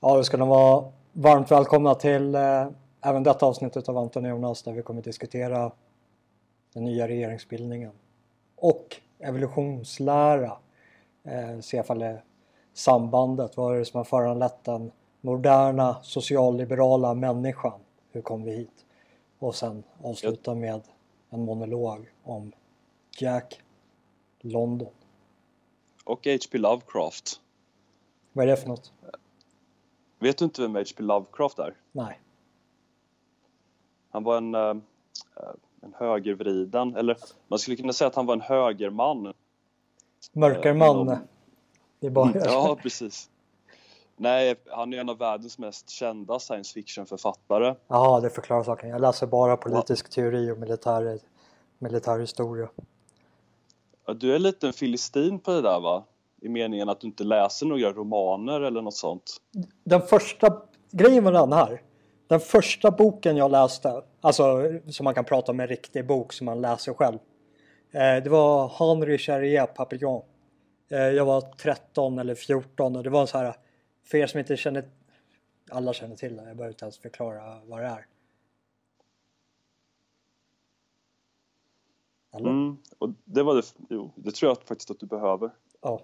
Ja, då ska ni vara varmt välkomna till eh, även detta avsnittet av Anton och Jonas där vi kommer diskutera den nya regeringsbildningen och evolutionslära. Eh, se ifall det sambandet, vad är det som har föranlett den moderna socialliberala människan? Hur kom vi hit? Och sen avsluta med en monolog om Jack London. Och H.P. Lovecraft. Vad är det för något? Vet du inte vem H.P. Lovecraft är? Nej. Han var en, uh, en högervriden, eller man skulle kunna säga att han var en högerman. Mörkerman. Uh, det är bara... ja, precis. Nej, han är en av världens mest kända science fiction-författare. Ja, det förklarar saken. Jag läser bara politisk ja. teori och militär, militär historia. Du är lite en filistin på det där va? I meningen att du inte läser några romaner eller något sånt. Den första grejen med den här. Den första boken jag läste, alltså som man kan prata om en riktig bok som man läser själv. Eh, det var Henri Charrier Papillon. Eh, jag var 13 eller 14 och det var en så här, för er som inte känner, alla känner till det, jag behöver inte ens förklara vad det är. Mm, och det var det, jo, det tror jag faktiskt att du behöver. Ja.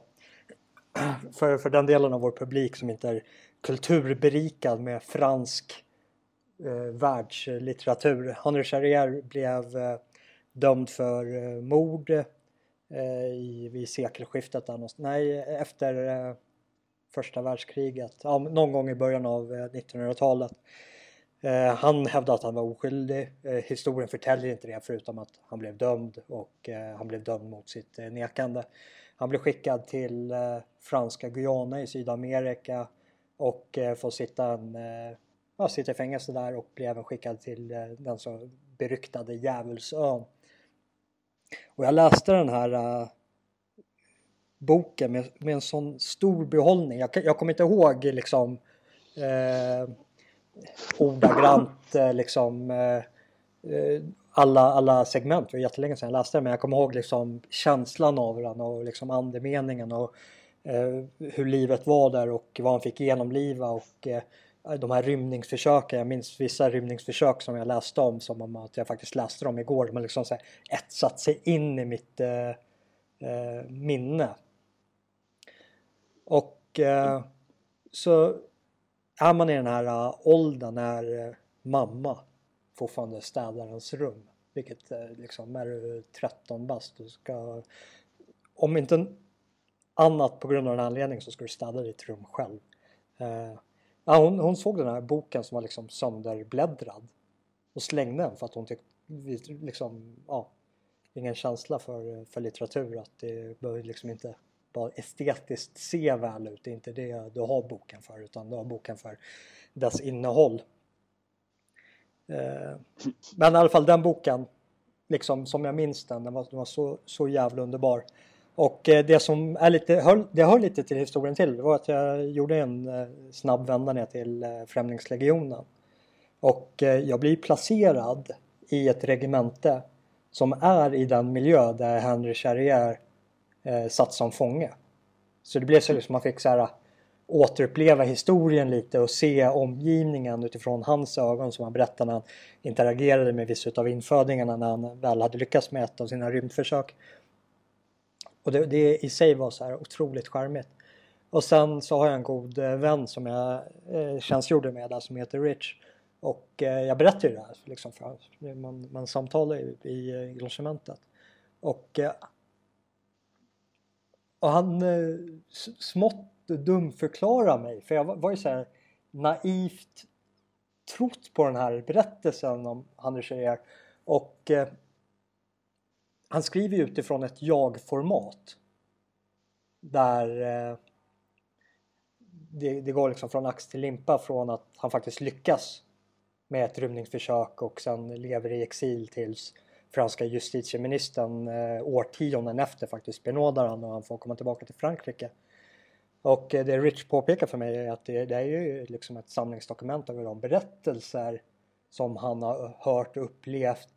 För, för den delen av vår publik som inte är kulturberikad med fransk eh, världslitteratur. Henri Charrier blev eh, dömd för eh, mord eh, i, vid sekelskiftet. Där, nej, efter eh, första världskriget. Ja, någon gång i början av eh, 1900-talet. Eh, han hävdade att han var oskyldig. Eh, historien förtäljer inte det förutom att han blev dömd och eh, han blev dömd mot sitt eh, nekande. Han blir skickad till eh, franska Guyana i Sydamerika och eh, får sitta, en, eh, ja, sitta i fängelse där och blir även skickad till den så beryktade Djävulsön. Och jag läste den här boken med, med en sån stor behållning. Jag, jag kommer inte ihåg liksom eh, ordagrant eh, liksom eh, alla, alla segment. Det var jättelänge sedan jag läste den men jag kommer ihåg liksom känslan av den och liksom andemeningen och eh, hur livet var där och vad han fick genomliva och eh, de här rymningsförsöken. Jag minns vissa rymningsförsök som jag läste om som om att jag faktiskt läste dem igår. De har liksom så här etsat sig in i mitt eh, eh minne. Och eh, så är man i den här eh, åldern när mamma fortfarande städarens rum. Vilket eh, liksom är du 13 bast du ska om inte annat på grund av den anledningen så ska du städa ditt rum själv. Eh, ja, hon, hon, såg den här boken som var liksom sönderbläddrad och slängde den för att hon tyckte liksom, ja, ingen känsla för, för litteratur att det behöver liksom inte bara estetiskt se väl ut. Det är inte det du har boken för utan du har boken för dess innehåll. Eh, men i alla fall den boken, liksom som jag minns den, den var, den var så, så jävla underbar. Och eh, det som är lite, höll, det hör lite till historien till, det var att jag gjorde en eh, snabb vända ner till eh, Främlingslegionen. Och eh, jag blir placerad i ett regemente som är i den miljö där Henry Charrier eh, satt som fånge. Så det blev så liksom man fick så här återuppleva historien lite och se omgivningen utifrån hans ögon som han berättade när han interagerade med vissa av infödingarna när han väl hade lyckats med ett av sina rymdförsök. Och det, det i sig var så här otroligt charmigt. Och sen så har jag en god eh, vän som jag eh, tjänstgjorde med där som heter Rich. Och eh, jag berättade ju det här liksom för man, man samtalar i, eh, i logementet. Och eh, och han eh, smått dumförklara mig för jag var, ju så här naivt trott på den här berättelsen om Anders Scheer och eh, han skriver utifrån ett jag-format där eh, det, det, går liksom från ax till limpa från att han faktiskt lyckas med ett rymningsförsök och sen lever i exil tills franska justitieministern eh, årtionden efter faktiskt benådar han och han får komma tillbaka till Frankrike. Och eh, det Rich påpekar för mig är att det, det är ju liksom ett samlingsdokument över de berättelser som han har hört och upplevt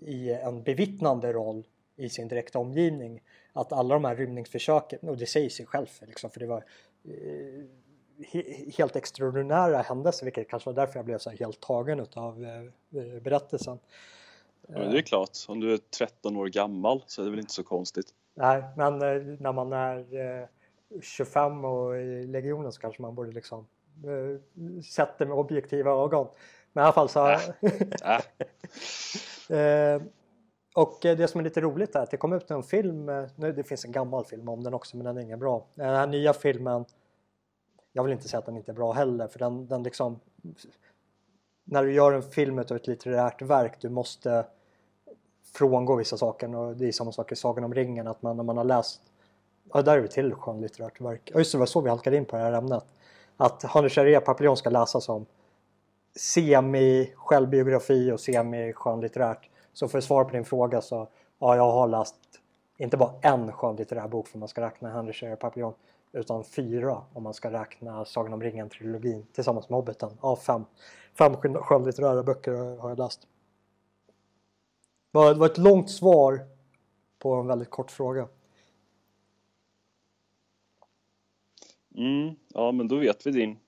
i en bevittnande roll i sin direkta omgivning. Att alla de här rymningsförsöken, och det säger sig själv liksom, för det var eh, he helt extraordinära händelser vilket kanske var därför jag blev så helt tagen av eh, berättelsen. Ja, det är klart, om du är 13 år gammal så är det väl inte så konstigt. Nej, men när man är 25 och i legionen så kanske man borde liksom sett det med objektiva ögon. Men i alla fall så... Äh. Äh. Och eh, det som är lite roligt är att det kom ut en film, eh, nu det finns en gammal film om den också men den är ingen bra. Den här nya filmen, jag vill inte säga att den inte är bra heller för den, den liksom när du gör en film av ett litterärt verk du måste frångå vissa saker och det är samma sak i Sagan om ringen att man när man har läst Ja, där är vi till skönlitterärt verk. Ja, just det, var så vi halkade in på det här ämnet. Att Hanne Charrier Papillon ska läsas som semi-självbiografi och semi-skönlitterärt. Så för att svara på din fråga så ja, jag har läst inte bara en skönlitterär bok för man ska räkna Henry Share Papillon utan fyra om man ska räkna Sagan om ringen-trilogin tillsammans med Hobbiten. Ja, fem, fem skönlitterära böcker har jag läst. Det var ett långt svar på en väldigt kort fråga. Mm, ja, men då vet vi din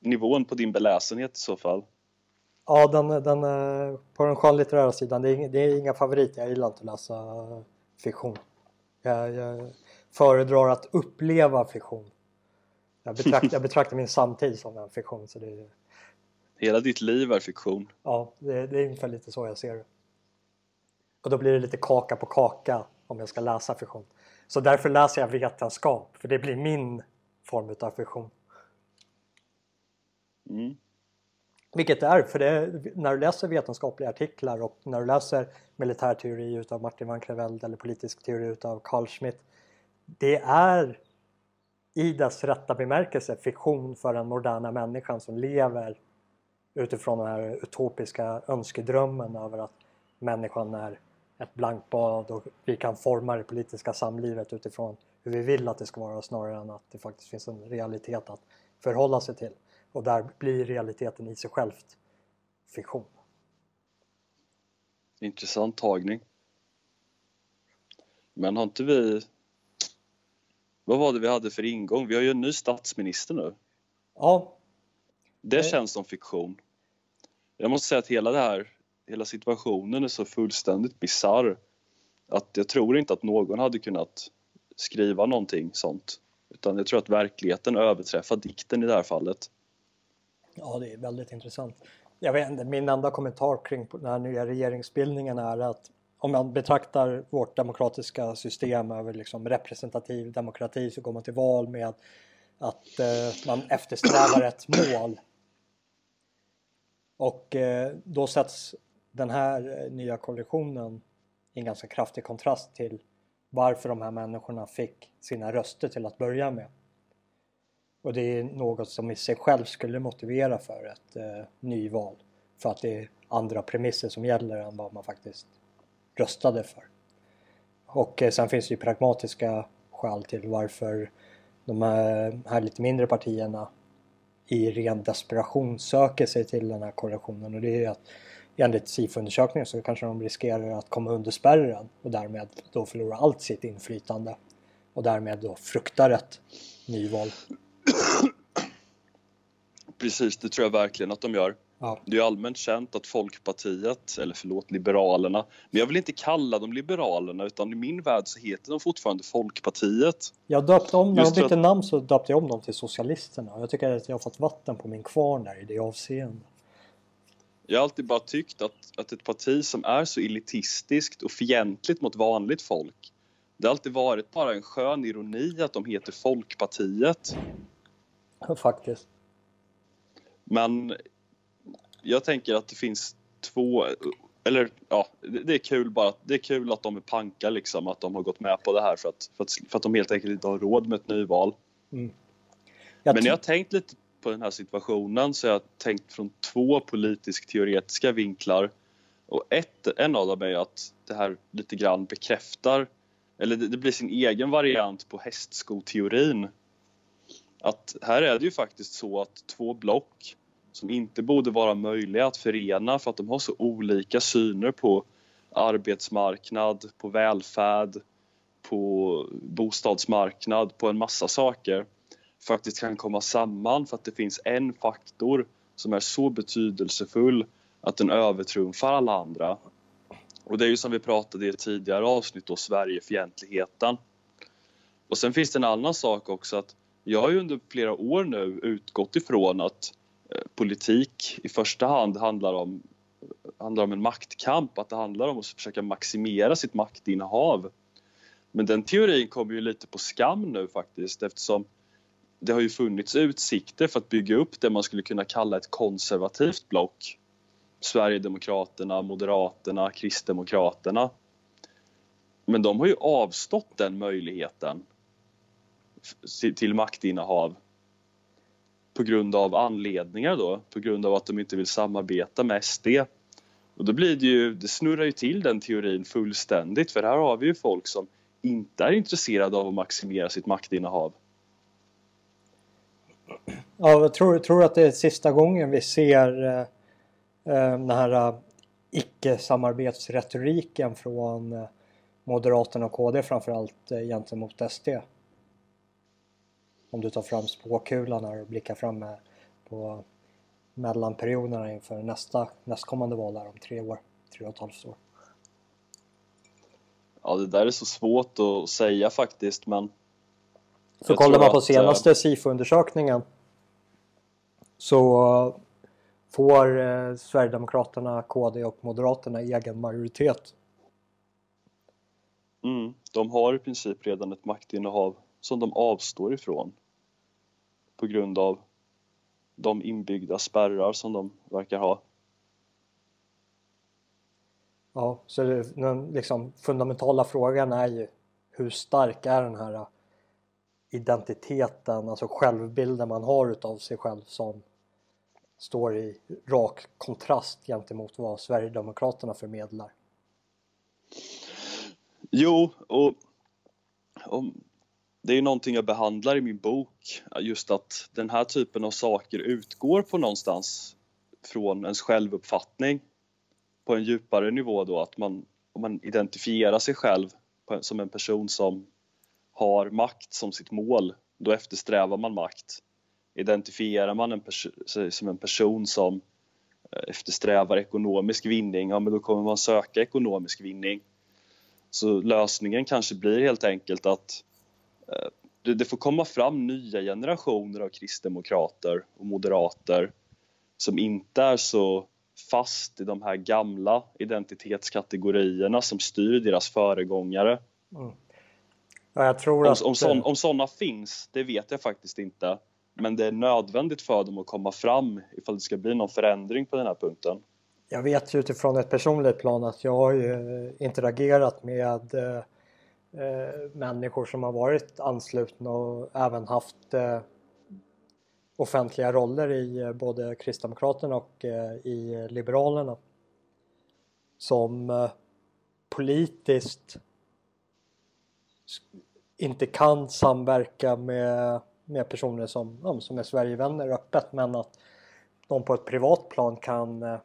nivån på din beläsenhet i så fall. Ja, den, den, på den skönlitterära sidan, det är, det är inga favoriter. Jag gillar inte att läsa fiktion. Jag, jag föredrar att uppleva fiktion. Jag betraktar, jag betraktar min samtid som en fiktion. Så det är, Hela ditt liv är fiktion. Ja, det, det är ungefär lite så jag ser det. Och då blir det lite kaka på kaka om jag ska läsa fiktion. Så därför läser jag vetenskap, för det blir min form av fiktion. Mm. Vilket det är, för det, när du läser vetenskapliga artiklar och när du läser militärteori utav Martin van Creveld eller politisk teori utav Carl Schmitt. Det är i dess rätta bemärkelse fiktion för den moderna människan som lever utifrån den här utopiska önskedrömmen över att människan är ett blankt bad och vi kan forma det politiska samlivet utifrån hur vi vill att det ska vara snarare än att det faktiskt finns en realitet att förhålla sig till. Och där blir realiteten i sig självt fiktion. Intressant tagning. Men har inte vi... Vad var det vi hade för ingång? Vi har ju en ny statsminister nu. Ja. Det eh. känns som fiktion. Jag måste säga att hela det här, hela situationen är så fullständigt bizarr att jag tror inte att någon hade kunnat skriva någonting sånt. Utan jag tror att verkligheten överträffar dikten i det här fallet. Ja, det är väldigt intressant. Jag vet inte, min enda kommentar kring den här nya regeringsbildningen är att om man betraktar vårt demokratiska system över liksom representativ demokrati så går man till val med att eh, man eftersträvar ett mål. Och eh, då sätts den här eh, nya koalitionen i en ganska kraftig kontrast till varför de här människorna fick sina röster till att börja med. Och det är något som i sig själv skulle motivera för ett eh, nyval. För att det är andra premisser som gäller än vad man faktiskt röstade för. Och eh, sen finns det ju pragmatiska skäl till varför de här, här lite mindre partierna i ren desperation söker sig till den här koalitionen och det är att enligt SIFO-undersökningen så kanske de riskerar att komma under spärren och därmed då förlora allt sitt inflytande och därmed då fruktar ett nyval. Precis, det tror jag verkligen att de gör. Ja. Det är allmänt känt att Folkpartiet, eller förlåt Liberalerna, men jag vill inte kalla dem Liberalerna utan i min värld så heter de fortfarande Folkpartiet. Jag döpte om, när de bytte att... namn så döpte jag om dem till Socialisterna och jag tycker att jag har fått vatten på min kvarn där i det avseendet. Jag har alltid bara tyckt att, att ett parti som är så elitistiskt och fientligt mot vanligt folk det har alltid varit bara en skön ironi att de heter Folkpartiet. Faktiskt. Men jag tänker att det finns två, eller ja, det är kul bara det är kul att de är panka liksom, att de har gått med på det här för att, för att, för att de helt enkelt inte har råd med ett nyval. Mm. Jag Men jag har tänkt lite på den här situationen så jag har tänkt från två politisk teoretiska vinklar och ett, en av dem är att det här lite grann bekräftar eller det, det blir sin egen variant på hästskoteorin. Att här är det ju faktiskt så att två block som inte borde vara möjliga att förena för att de har så olika syner på arbetsmarknad, på välfärd, på bostadsmarknad, på en massa saker faktiskt kan komma samman för att det finns en faktor som är så betydelsefull att den övertrumfar alla andra. Och det är ju som vi pratade i ett tidigare avsnitt då, Sverigefientligheten. Och sen finns det en annan sak också att jag har ju under flera år nu utgått ifrån att eh, politik i första hand handlar om, handlar om en maktkamp, att det handlar om att försöka maximera sitt maktinnehav. Men den teorin kommer ju lite på skam nu faktiskt eftersom det har ju funnits utsikter för att bygga upp det man skulle kunna kalla ett konservativt block. Sverigedemokraterna, Moderaterna, Kristdemokraterna. Men de har ju avstått den möjligheten till maktinnehav på grund av anledningar då, på grund av att de inte vill samarbeta med SD. Och då blir det ju, det snurrar ju till den teorin fullständigt för här har vi ju folk som inte är intresserade av att maximera sitt maktinnehav. Ja, jag tror, tror att det är sista gången vi ser eh, eh den här eh, icke-samarbetsretoriken från eh, Moderaterna och KD framförallt gentemot SD. Om du tar fram spåkulan här och blickar fram på mellanperioderna inför nästa, nästkommande val här om tre år, tre och ett halvt år. Ja, det där är så svårt att säga faktiskt, men... Så kollar man på att, senaste äh... SIFO-undersökningen så får eh, Sverigedemokraterna, KD och Moderaterna egen majoritet. Mm, de har i princip redan ett maktinnehav som de avstår ifrån på grund av de inbyggda spärrar som de verkar ha. Ja, så den liksom fundamentala frågan är ju hur stark är den här identiteten, alltså självbilden man har utav sig själv som står i rak kontrast gentemot vad Sverigedemokraterna förmedlar. Jo, och, och det är någonting jag behandlar i min bok, just att den här typen av saker utgår på någonstans från ens självuppfattning på en djupare nivå då, att man, om man identifierar sig själv som en person som har makt som sitt mål, då eftersträvar man makt. Identifierar man en sig som en person som eh, eftersträvar ekonomisk vinning, ja men då kommer man söka ekonomisk vinning. Så lösningen kanske blir helt enkelt att eh, det får komma fram nya generationer av kristdemokrater och moderater som inte är så fast i de här gamla identitetskategorierna som styr deras föregångare. Mm. Ja, jag tror om, att... om, sån, om sådana finns, det vet jag faktiskt inte. Men det är nödvändigt för dem att komma fram ifall det ska bli någon förändring på den här punkten. Jag vet ju utifrån ett personligt plan att jag har ju interagerat med eh, eh, människor som har varit anslutna och även haft eh, offentliga roller i eh, både Kristdemokraterna och eh, i Liberalerna. Som eh, politiskt inte kan samverka med, med personer som, ja, som är Sverigevänner öppet men att de på ett privat plan kan eh,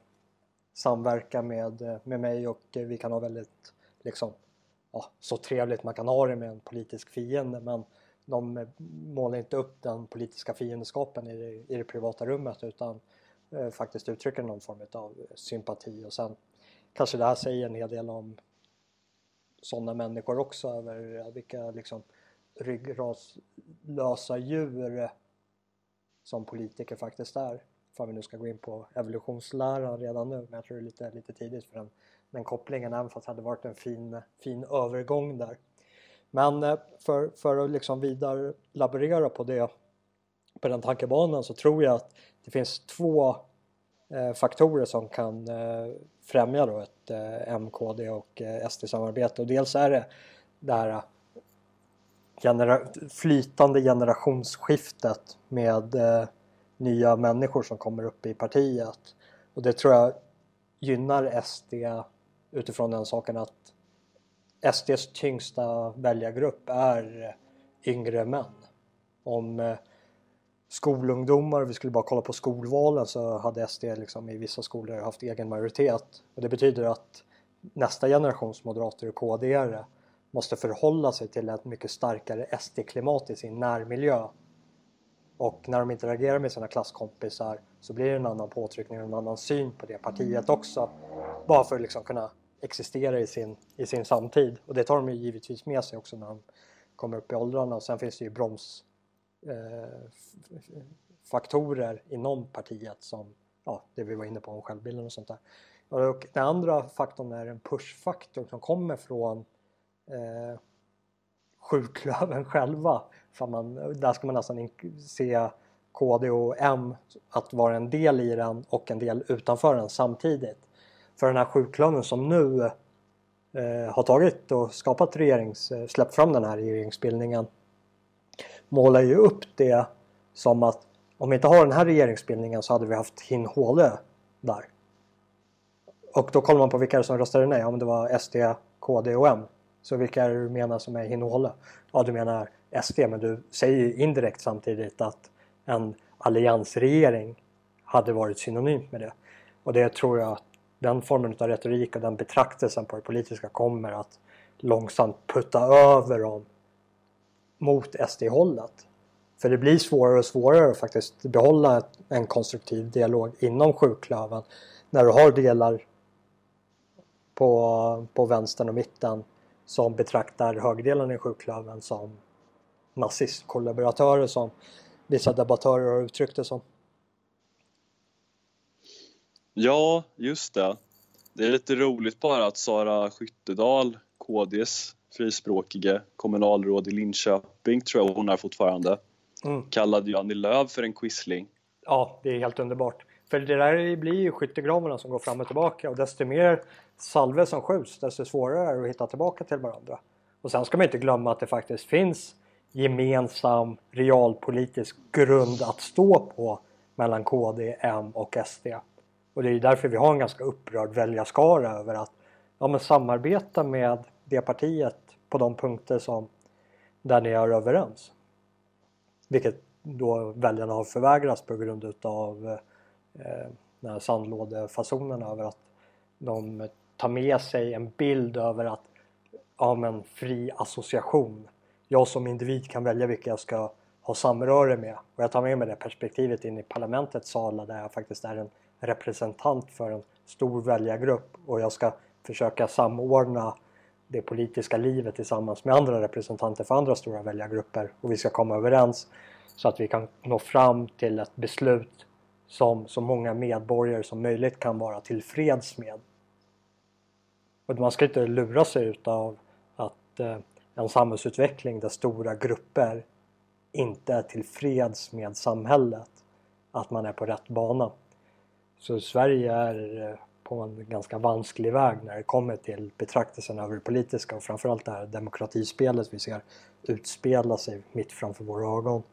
samverka med, eh, med mig och eh, vi kan ha väldigt liksom ja, så trevligt man kan ha det med en politisk fiende men de målar inte upp den politiska fiendskapen i det, i det privata rummet utan eh, faktiskt uttrycker någon form av sympati. Och sen kanske det här säger en hel del om sådana människor också över vilka liksom ryggraslösa djur som politiker faktiskt är. För vi nu ska gå in på evolutionsläran redan nu men jag tror det är lite, lite tidigt för den, den kopplingen även fast det hade varit en fin, fin övergång där. Men eh, för, för att liksom vidare laborera på det på den tankebanan så tror jag att det finns två Eh, faktorer som kan eh, främja då ett eh, MKD och SD-samarbete och dels är det det här genera flytande generationsskiftet med nya människor som kommer upp i partiet och det tror jag gynnar SD utifrån den saken att SDs tyngsta väljargrupp är yngre män. Om skolungdomar, vi skulle bara kolla på skolvalen så hade SD liksom i vissa skolor haft egen majoritet. Och det betyder att nästa generations moderater och KD måste förhålla sig till ett mycket starkare SD-klimat i sin närmiljö Och när de interagerar med sina klasskompisar så blir det en annan påtryckning och en annan syn på det partiet också. Bara för att liksom kunna existera i sin, i sin samtid. Och det tar de ju givetvis med sig också när de kommer upp i åldrarna. Och sen finns det ju broms eh, inom partiet som ja, det vi var inne på om självbilden och sånt där. Och den andra faktorn är en pushfaktor som kommer från eh, sjuklöven själva. För man, där ska man nästan se KD och M att vara en del i den och en del utanför den samtidigt. För den här sjuklöven som nu eh, har tagit och skapat regerings, eh, släppt fram den här regeringsbildningen målar ju upp det som att om vi inte har den här regeringsbildningen så hade vi haft Hin Håle där. Och då kollar man på vilka som röstade nej. Ja, men det var SD, KD och M. Så vilka är det du menar som är Hin Håle? Ja, du menar SD, men du säger ju indirekt samtidigt att en alliansregering hade varit synonymt med det. Och det tror jag att den formen av retorik och den betraktelsen på det politiska kommer att långsamt putta över dem mot SD-hållet. För det blir svårare och svårare att faktiskt behålla en konstruktiv dialog inom sjuklöven när du har delar på, på vänstern och mitten som betraktar högerdelen i sjuklöven som nazistkollaboratörer som vissa debattörer har uttryckt det som. Ja, just det. Det är lite roligt bara att Sara Skyttedal, KDs frispråkige kommunalråd i Linköping, tror jag hon är fortfarande, mm. kallade ju Annie Lööf för en quisling. Ja, det är helt underbart. För det där blir ju skyttegravarna som går fram och tillbaka och desto mer salve som skjuts desto svårare är det att hitta tillbaka till varandra. Och sen ska man inte glömma att det faktiskt finns gemensam realpolitisk grund att stå på mellan KD, M och SD. Och det är därför vi har en ganska upprörd väljarskara över att ja, men samarbeta med det partiet på de punkter som där ni är överens. Vilket då väljarna har förvägrats på grund utav eh, den här sandlådefasonen över att de tar med sig en bild över att ja men fri association. Jag som individ kan välja vilka jag ska ha samröre med. Och jag tar med mig det perspektivet in i parlamentets sala där jag faktiskt är en representant för en stor väljargrupp och jag ska försöka samordna det politiska livet tillsammans med andra representanter för andra stora väljargrupper och vi ska komma överens så att vi kan nå fram till ett beslut som så många medborgare som möjligt kan vara tillfreds med. Och man ska inte lura sig utav att eh, en samhällsutveckling där stora grupper inte är tillfreds med samhället, att man är på rätt bana. Så Sverige är eh, på en ganska vansklig väg när det kommer till betraktelsen över det politiska och framförallt det här demokratispelet vi ser utspela sig mitt framför våra ögon.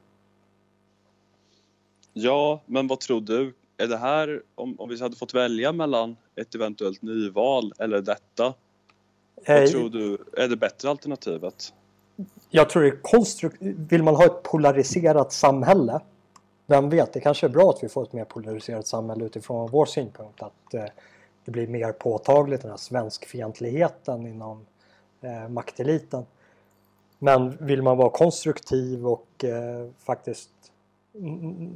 Ja, men vad tror du? Är det här, om, om vi hade fått välja mellan ett eventuellt nyval eller detta, vad eh, tror du är det bättre alternativet? Jag tror det är konstruktivt. Vill man ha ett polariserat samhälle vem vet, det kanske är bra att vi får ett mer polariserat samhälle utifrån vår synpunkt. Att eh, det blir mer påtagligt den här svenskfientligheten inom eh, makteliten. Men vill man vara konstruktiv och eh, faktiskt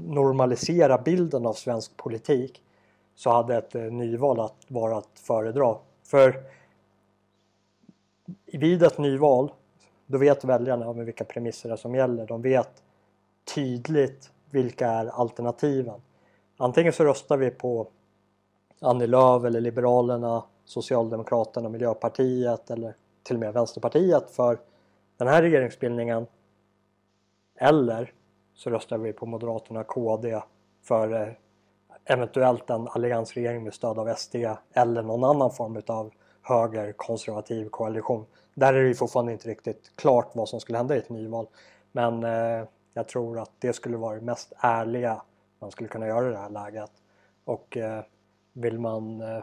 normalisera bilden av svensk politik så hade ett eh, nyval att vara att föredra. För vid ett nyval då vet väljarna med vilka premisser det är som gäller. De vet tydligt vilka är alternativen. Antingen så röstar vi på Annie Lööf eller Liberalerna, Socialdemokraterna, Miljöpartiet eller till och med Vänsterpartiet för den här regeringsbildningen. Eller så röstar vi på Moderaterna, KD för eh, eventuellt en alliansregering med stöd av SD eller någon annan form av högerkonservativ koalition. Där är det fortfarande inte riktigt klart vad som skulle hända i ett nyval. Men eh, jag tror att det skulle vara det mest ärliga man skulle kunna göra i det här läget. Och eh, vill man eh,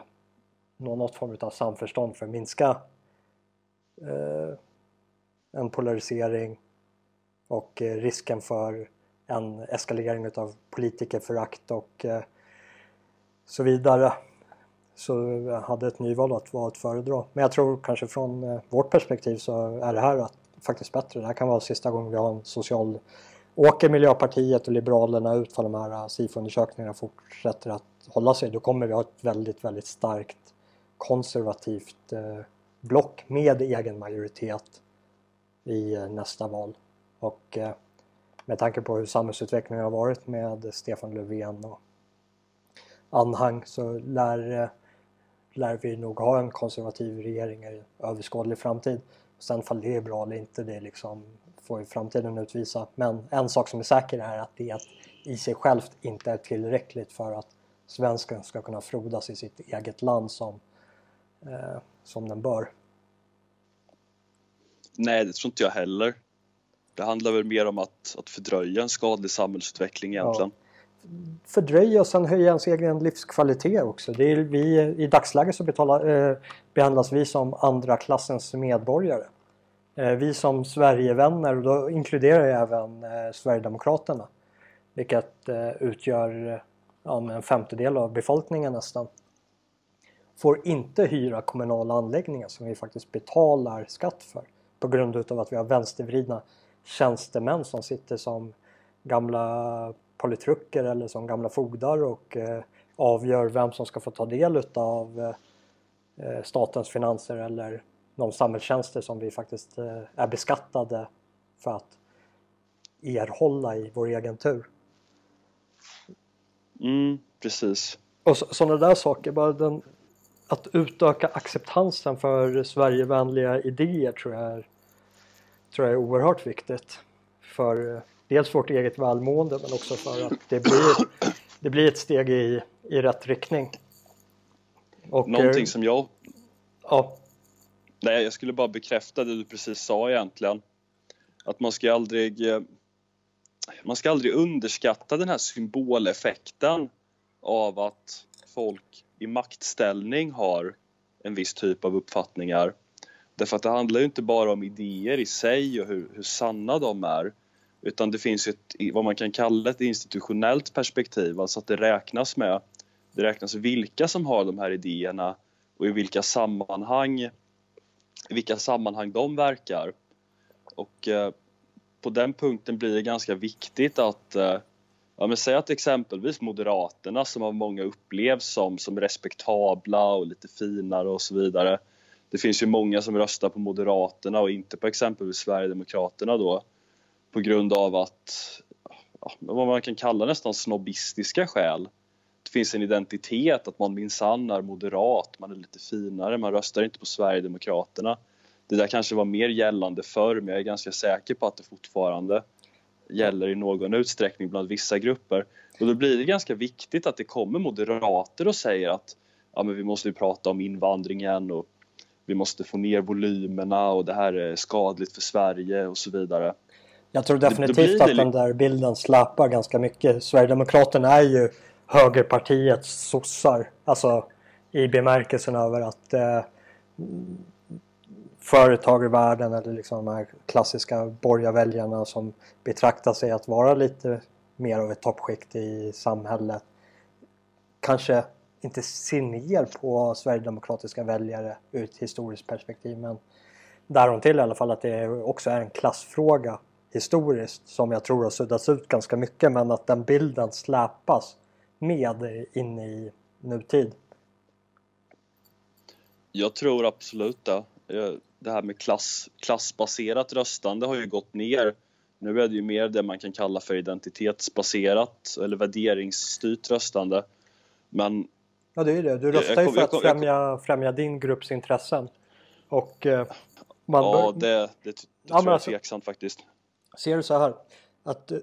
nå något form av samförstånd för att minska eh, en polarisering och eh, risken för en eskalering utav politikerförakt och eh, så vidare så hade ett nyval att vara att föredra. Men jag tror kanske från eh, vårt perspektiv så är det här faktiskt bättre. Det här kan vara sista gången vi har en social åker Miljöpartiet och Liberalerna ut för de här äh, SIFO-undersökningarna fortsätter att hålla sig då kommer vi ha ett väldigt, väldigt starkt konservativt eh, block med egen majoritet i eh, nästa val. Och eh, med tanke på hur samhällsutvecklingen har varit med Stefan Löfven och anhang så lär, lär vi nog ha en konservativ regering i överskådlig framtid. Sen fall det är bra eller inte, det är liksom får ju framtiden utvisa. Men en sak som är säker är att det i sig självt inte är tillräckligt för att svensken ska kunna frodas i sitt eget land som, eh, som den bör. Nej, det tror inte jag heller. Det handlar väl mer om att, att fördröja en skadlig samhällsutveckling egentligen. Ja. Fördröja och sen höja ens egen livskvalitet också. Det är vi, I dagsläget så betalar, eh, behandlas vi som andra klassens medborgare. Eh, vi som Sverigevänner, och då inkluderar jag även eh, Sverigedemokraterna. Vilket eh, utgör ja, en femtedel av befolkningen nästan. Får inte hyra kommunala anläggningar som vi faktiskt betalar skatt för. På grund utav att vi har vänstervridna tjänstemän som sitter som gamla politruker eller som gamla fogdar och eh, avgör vem som ska få ta del utav eh, statens finanser eller de samhällstjänster som vi faktiskt eh, är beskattade för att erhålla i vår egen tur. Mm, precis. Och sådana där saker, bara den, att utöka acceptansen för Sverigevänliga idéer tror jag är, tror jag är oerhört viktigt. För eh, dels vårt eget välmående men också för att det blir, det blir ett steg i, i rätt riktning. Och, Någonting eh, som jag... Ja. Nej, jag skulle bara bekräfta det du precis sa egentligen. Att man ska aldrig eh, man ska aldrig underskatta den här symboleffekten av att folk i maktställning har en viss typ av uppfattningar. Därför att det handlar ju inte bara om idéer i sig och hur, hur sanna de är utan det finns ett, vad man kan kalla ett institutionellt perspektiv, alltså att det räknas med det räknas vilka som har de här idéerna och i vilka sammanhang, i vilka sammanhang de verkar. Och eh, på den punkten blir det ganska viktigt att eh, Ja, men säg att exempelvis Moderaterna som av många upplevs som, som respektabla och lite finare och så vidare. Det finns ju många som röstar på Moderaterna och inte på exempelvis Sverigedemokraterna då på grund av att, ja, vad man kan kalla nästan snobbistiska skäl. Det finns en identitet att man minsann är moderat, man är lite finare, man röstar inte på Sverigedemokraterna det där kanske var mer gällande förr men jag är ganska säker på att det fortfarande gäller i någon utsträckning bland vissa grupper. Och då blir det ganska viktigt att det kommer moderater och säger att ja, men vi måste prata om invandringen och vi måste få ner volymerna och det här är skadligt för Sverige och så vidare. Jag tror definitivt det, att den där bilden släpar ganska mycket. Sverigedemokraterna är ju högerpartiets sossar. Alltså i bemärkelsen över att eh, företag i världen eller liksom de här klassiska borgarväljarna som betraktar sig att vara lite mer av ett toppskikt i samhället kanske inte ser ner på sverigedemokratiska väljare ur ett historiskt perspektiv men därom till i alla fall att det också är en klassfråga historiskt som jag tror har suddats ut ganska mycket men att den bilden släpas med in i nutid. Jag tror absolut det det här med klass, klassbaserat röstande har ju gått ner. Nu är det ju mer det man kan kalla för identitetsbaserat eller värderingsstyrt röstande. Men... Ja, det är det. Du röstar ju för att främja, främja din grupps intressen. Och eh, man Ja, bör... det, det, det tror ja, jag är alltså, tveksamt faktiskt. Ser du så här att eh,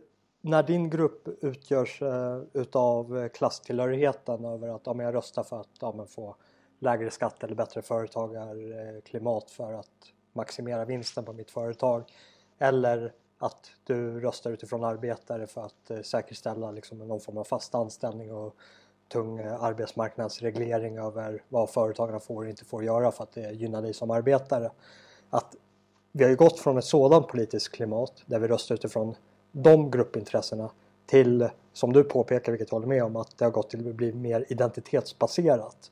när din grupp utgörs eh, utav eh, klasstillhörigheten över att ja, jag röstar för att ja, få lägre skatt eller bättre företagarklimat eh, för att maximera vinsten på mitt företag. Eller att du röstar utifrån arbetare för att eh, säkerställa liksom någon form av fast anställning och tung eh, arbetsmarknadsreglering över vad företagarna får och inte får göra för att det gynnar dig som arbetare. Att vi har ju gått från ett sådant politiskt klimat där vi röstar utifrån de gruppintressena till, som du påpekar, vilket jag håller med om, att det har gått till att bli mer identitetsbaserat.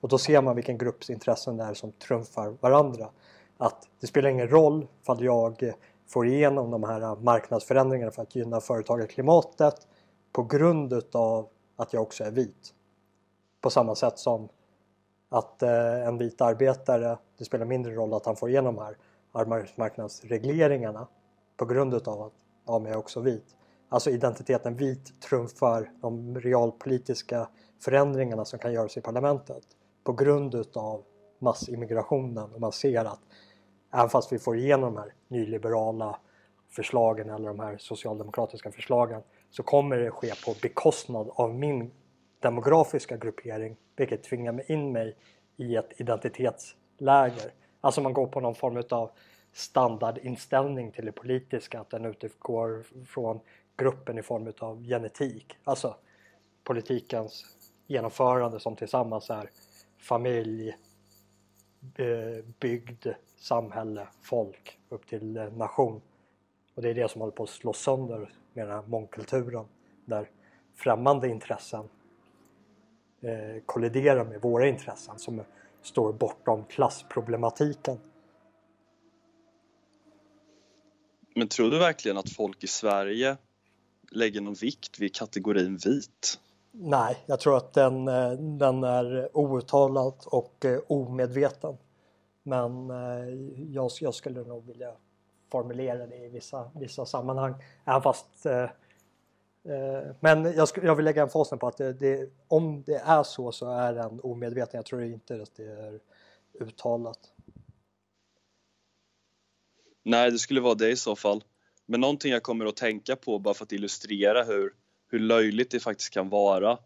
Och då ser man vilken grupps intressen det är som trumfar varandra. Att det spelar ingen roll ifall jag får igenom de här marknadsförändringarna för att gynna företagarklimatet på grund utav att jag också är vit. På samma sätt som att eh, en vit arbetare, det spelar mindre roll att han får igenom de här arbetsmarknadsregleringarna på grund utav att ja, men jag är också vit. Alltså identiteten vit trumfar de realpolitiska förändringarna som kan göras i parlamentet på grund utav massimmigrationen och man ser att även fast vi får igenom de här nyliberala förslagen eller de här socialdemokratiska förslagen så kommer det ske på bekostnad av min demografiska gruppering vilket tvingar mig in mig i ett identitetsläger. Alltså man går på någon form utav standardinställning till det politiska, att den utgår från gruppen i form av genetik. Alltså politikens genomförande som tillsammans är familj, eh, bygd, samhälle, folk upp till nation. Och det är det som håller på att slås sönder med den här mångkulturen där främmande intressen eh, kolliderar med våra intressen som står bortom klassproblematiken. Men tror du verkligen att folk i Sverige lägger någon vikt vid kategorin vit? Nej, jag tror att den, eh, den är outtalad och eh, omedveten. Men eh, jag, jag skulle nog vilja formulera det i vissa, vissa sammanhang. Även fast men jag, jag vill lägga en fasen på att det, det, om det är så så är den omedveten. Jag tror inte att det är uttalat. Nej, det skulle vara det i så fall. Men någonting jag kommer att tänka på bara för att illustrera hur, hur löjligt det faktiskt kan vara.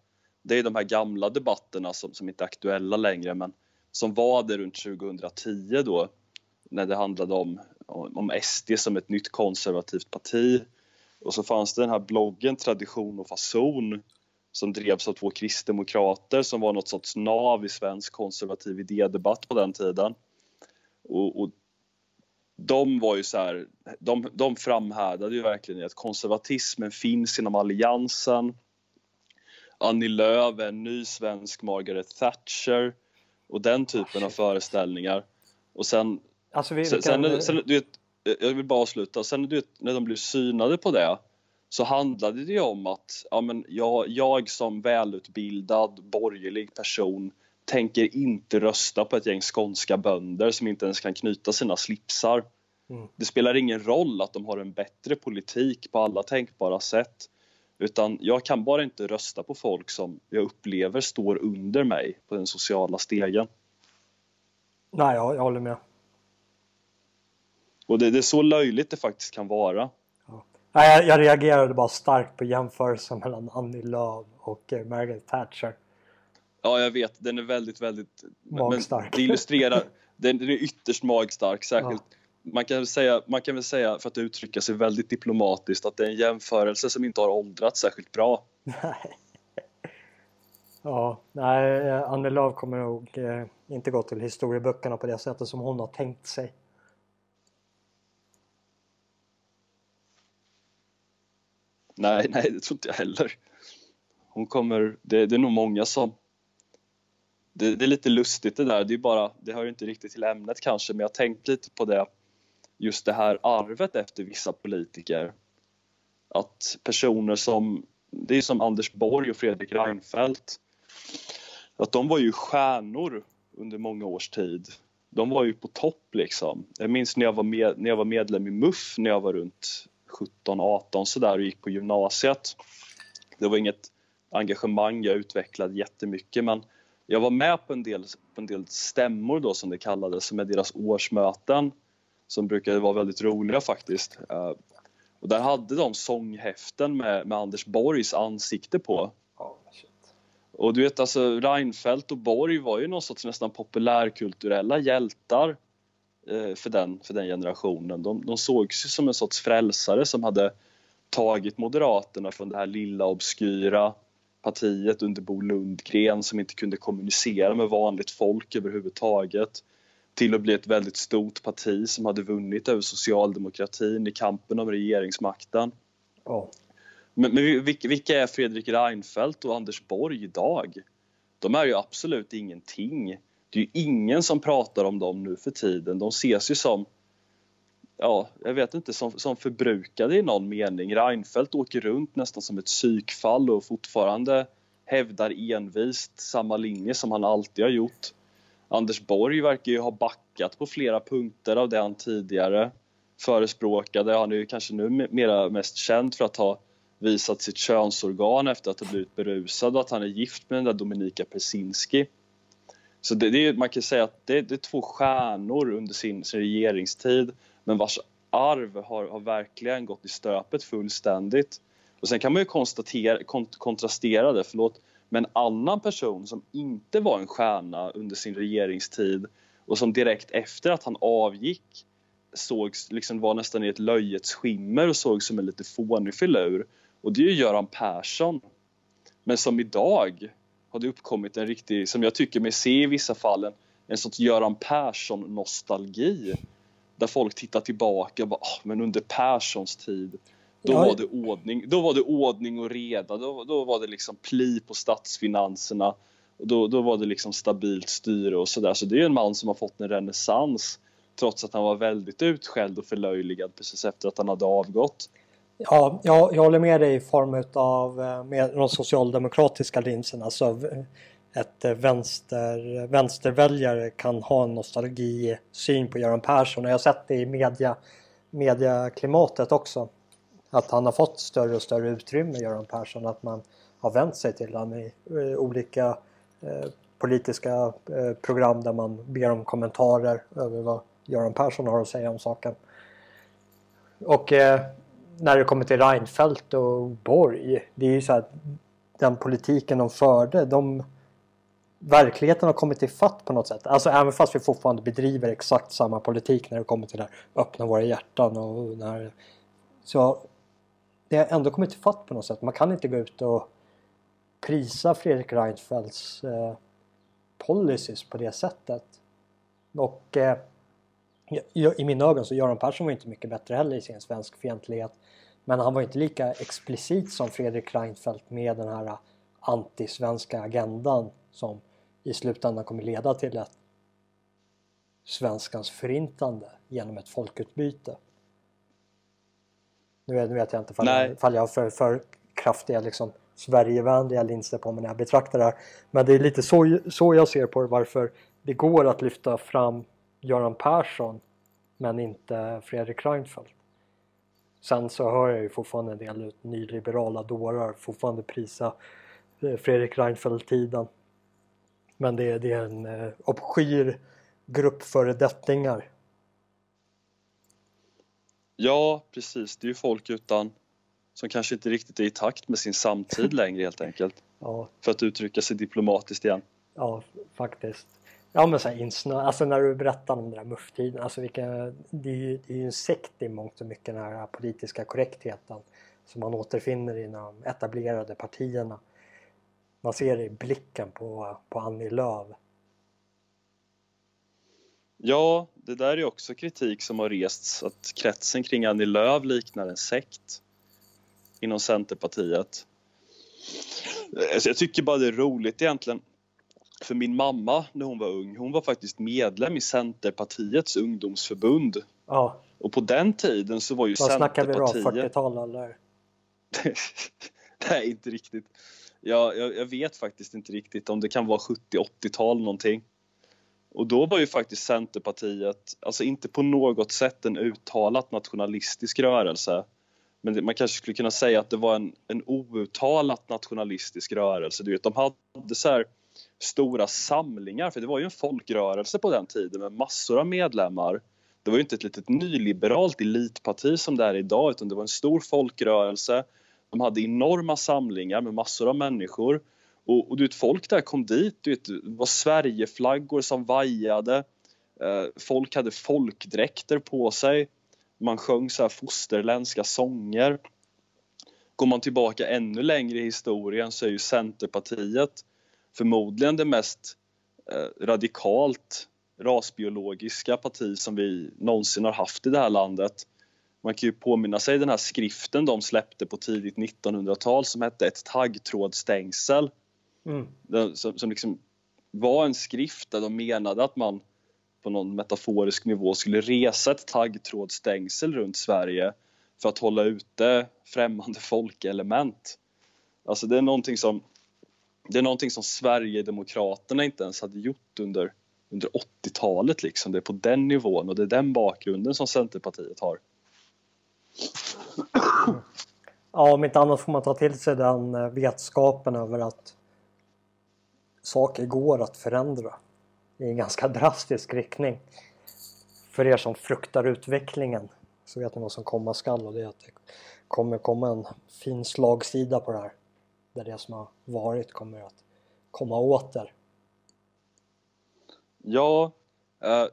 Det är de här gamla debatterna som, som inte är aktuella längre men som var det runt 2010 då när det handlade om, om SD som ett nytt konservativt parti. Och så fanns det den här bloggen Tradition och fason som drevs av två kristdemokrater som var något sorts nav i svensk konservativ idédebatt på den tiden. Och, och de var ju så här, de, de framhärdade ju verkligen i att konservatismen finns inom alliansen. Annie Lööf är en ny svensk Margaret Thatcher och den typen av föreställningar. Och sen, alltså vi, sen, sen, sen, du vet, jag vill bara avsluta, sen du vet, när de blev synade på det så handlade det ju om att ja, men jag, jag som välutbildad borgerlig person tänker inte rösta på ett gäng skånska bönder som inte ens kan knyta sina slipsar. Mm. Det spelar ingen roll att de har en bättre politik på alla tänkbara sätt. Utan jag kan bara inte rösta på folk som jag upplever står under mig på den sociala stegen. Nej, jag, jag håller med. Och det, det, är så löjligt det faktiskt kan vara. Ja. Jag, jag reagerade bara starkt på jämförelsen mellan Annie Lööf och eh, Margaret Thatcher. Ja, jag vet. Den är väldigt, väldigt... Magstark. Det illustrerar... den, den är ytterst magstark, särskilt ja. Man kan, säga, man kan väl säga, för att uttrycka sig väldigt diplomatiskt, att det är en jämförelse som inte har åldrats särskilt bra. Nej. Ja, nej, Annie Lööf kommer nog eh, inte gå till historieböckerna på det sättet som hon har tänkt sig. Nej, nej, det tror inte jag heller. Hon kommer, det, det är nog många som det, det, är lite lustigt det där, det, är bara, det hör inte riktigt till ämnet kanske men jag har tänkt lite på det just det här arvet efter vissa politiker. Att personer som, det är som Anders Borg och Fredrik Reinfeldt, att de var ju stjärnor under många års tid. De var ju på topp liksom. Jag minns när jag var, med, när jag var medlem i MUF när jag var runt 17-18 sådär och gick på gymnasiet. Det var inget engagemang jag utvecklade jättemycket men jag var med på en del, på en del stämmor då som det kallades, som är deras årsmöten som brukade vara väldigt roliga faktiskt. Uh, och där hade de sånghäften med, med Anders Borgs ansikte på. Oh, och du vet alltså Reinfeldt och Borg var ju någon sorts nästan populärkulturella hjältar uh, för, den, för den generationen. De, de sågs ju som en sorts frälsare som hade tagit Moderaterna från det här lilla obskyra partiet under Bo Lundgren som inte kunde kommunicera med vanligt folk överhuvudtaget till att bli ett väldigt stort parti som hade vunnit över socialdemokratin i kampen om regeringsmakten. Oh. Men, men vilka är Fredrik Reinfeldt och Anders Borg idag? De är ju absolut ingenting. Det är ju ingen som pratar om dem nu för tiden. De ses ju som ja, jag vet inte, som, som förbrukade i någon mening. Reinfeldt åker runt nästan som ett psykfall och fortfarande hävdar envist samma linje som han alltid har gjort. Anders Borg verkar ju ha backat på flera punkter av det han tidigare förespråkade. Han är ju kanske nu mera mest känd för att ha visat sitt könsorgan efter att ha blivit berusad och att han är gift med den där Dominika Persinski. Så det, det är, man kan säga att det, det, är två stjärnor under sin, sin regeringstid men vars arv har, har, verkligen gått i stöpet fullständigt. Och sen kan man ju konstatera, kont, kontrastera det, förlåt, med en annan person som inte var en stjärna under sin regeringstid och som direkt efter att han avgick sågs, liksom var nästan i ett löjets skimmer och sågs som en lite fånig filur. Och det är ju Göran Persson. Men som idag har det uppkommit en riktig, som jag tycker mig se i vissa fall, en, en sorts Göran Persson-nostalgi. Där folk tittar tillbaka och bara, oh, men under Perssons tid då var, det ordning, då var det ordning och reda, då, då var det liksom pli på statsfinanserna. Och då, då var det liksom stabilt styre och sådär. Så det är en man som har fått en renässans trots att han var väldigt utskälld och förlöjligad precis efter att han hade avgått. Ja, jag, jag håller med dig i form av eh, med de socialdemokratiska linserna. Alltså ett eh, vänster, vänsterväljare kan ha en nostalgisyn på Göran Persson och jag har sett det i media, mediaklimatet också. Att han har fått större och större utrymme, Göran Persson, att man har vänt sig till honom i eh, olika eh, politiska eh, program där man ber om kommentarer över vad Göran Persson har att säga om saken. Och eh, när det kommer till Reinfeldt och Borg, det är ju så att den politiken de förde, de verkligheten har kommit i fatt på något sätt. Alltså även fast vi fortfarande bedriver exakt samma politik när det kommer till att öppna våra hjärtan och när... Så det har ändå kommit i fatt på något sätt. Man kan inte gå ut och prisa Fredrik Reinfeldts eh, policies på det sättet. Och eh, i mina ögon så Göran Persson var inte mycket bättre heller i sin svenskfientlighet. Men han var inte lika explicit som Fredrik Reinfeldt med den här antisvenska agendan som i slutändan kommer leda till ett svenskans förintande genom ett folkutbyte. Nu vet, nu vet jag inte ifall jag, ifall jag har för, för kraftiga liksom, Sverigevänliga linser på mig när jag betraktar det här. Men det är lite så, så jag ser på det, varför det går att lyfta fram Göran Persson men inte Fredrik Reinfeldt. Sen så hör jag ju fortfarande en del nyliberala dårar fortfarande prisa eh, Fredrik Reinfeldt-tiden. Men det, det är en eh, obskyr grupp föredettingar. Ja, precis. Det är ju folk utan som kanske inte riktigt är i takt med sin samtid längre helt enkelt. Ja. För att uttrycka sig diplomatiskt igen. Ja, faktiskt. Ja men såhär insnö, alltså när du berättar om den där mufftiden, alltså vilka, det är ju det är en sekt i mångt och mycket den här politiska korrektheten som man återfinner i de etablerade partierna. Man ser det i blicken på, på Annie Lööf. Ja, det där är också kritik som har rests att kretsen kring Annie Lööf liknar en sekt inom Centerpartiet. Alltså, jag tycker bara det är roligt egentligen för min mamma när hon var ung, hon var faktiskt medlem i Centerpartiets ungdomsförbund. Ja. Och på den tiden så var ju Vad Centerpartiet... Vad snackar vi då? 40-tal eller? Nej, inte riktigt. Jag, jag, jag, vet faktiskt inte riktigt om det kan vara 70-80-tal någonting. Och då var ju faktiskt Centerpartiet, alltså inte på något sätt en uttalat nationalistisk rörelse. Men man kanske skulle kunna säga att det var en, en outtalat nationalistisk rörelse. Du vet, de hade så här stora samlingar, för det var ju en folkrörelse på den tiden med massor av medlemmar. Det var ju inte ett litet nyliberalt elitparti som det är idag utan det var en stor folkrörelse. De hade enorma samlingar med massor av människor. Och, och du vet, folk där kom dit, du vet, det var Sverigeflaggor som vajade. Eh, folk hade folkdräkter på sig. Man sjöng så här fosterländska sånger. Går man tillbaka ännu längre i historien så är ju Centerpartiet förmodligen det mest eh, radikalt rasbiologiska parti som vi någonsin har haft i det här landet. Man kan ju påminna sig den här skriften de släppte på tidigt 1900-tal som hette Ett taggtrådstängsel. Mm. som, som liksom var en skrift där de menade att man på någon metaforisk nivå skulle resa ett taggtrådsstängsel runt Sverige för att hålla ute främmande folkelement. Alltså det är någonting som det är någonting som Sverigedemokraterna inte ens hade gjort under, under 80-talet liksom. Det är på den nivån och det är den bakgrunden som Centerpartiet har. Ja, om inte annat får man ta till sig den eh, vetskapen över att saker går att förändra i en ganska drastisk riktning. För er som fruktar utvecklingen så vet ni vad som komma skall och det är att det kommer komma en fin slagsida på det här. Där det som har varit kommer att komma åter. Ja, eh,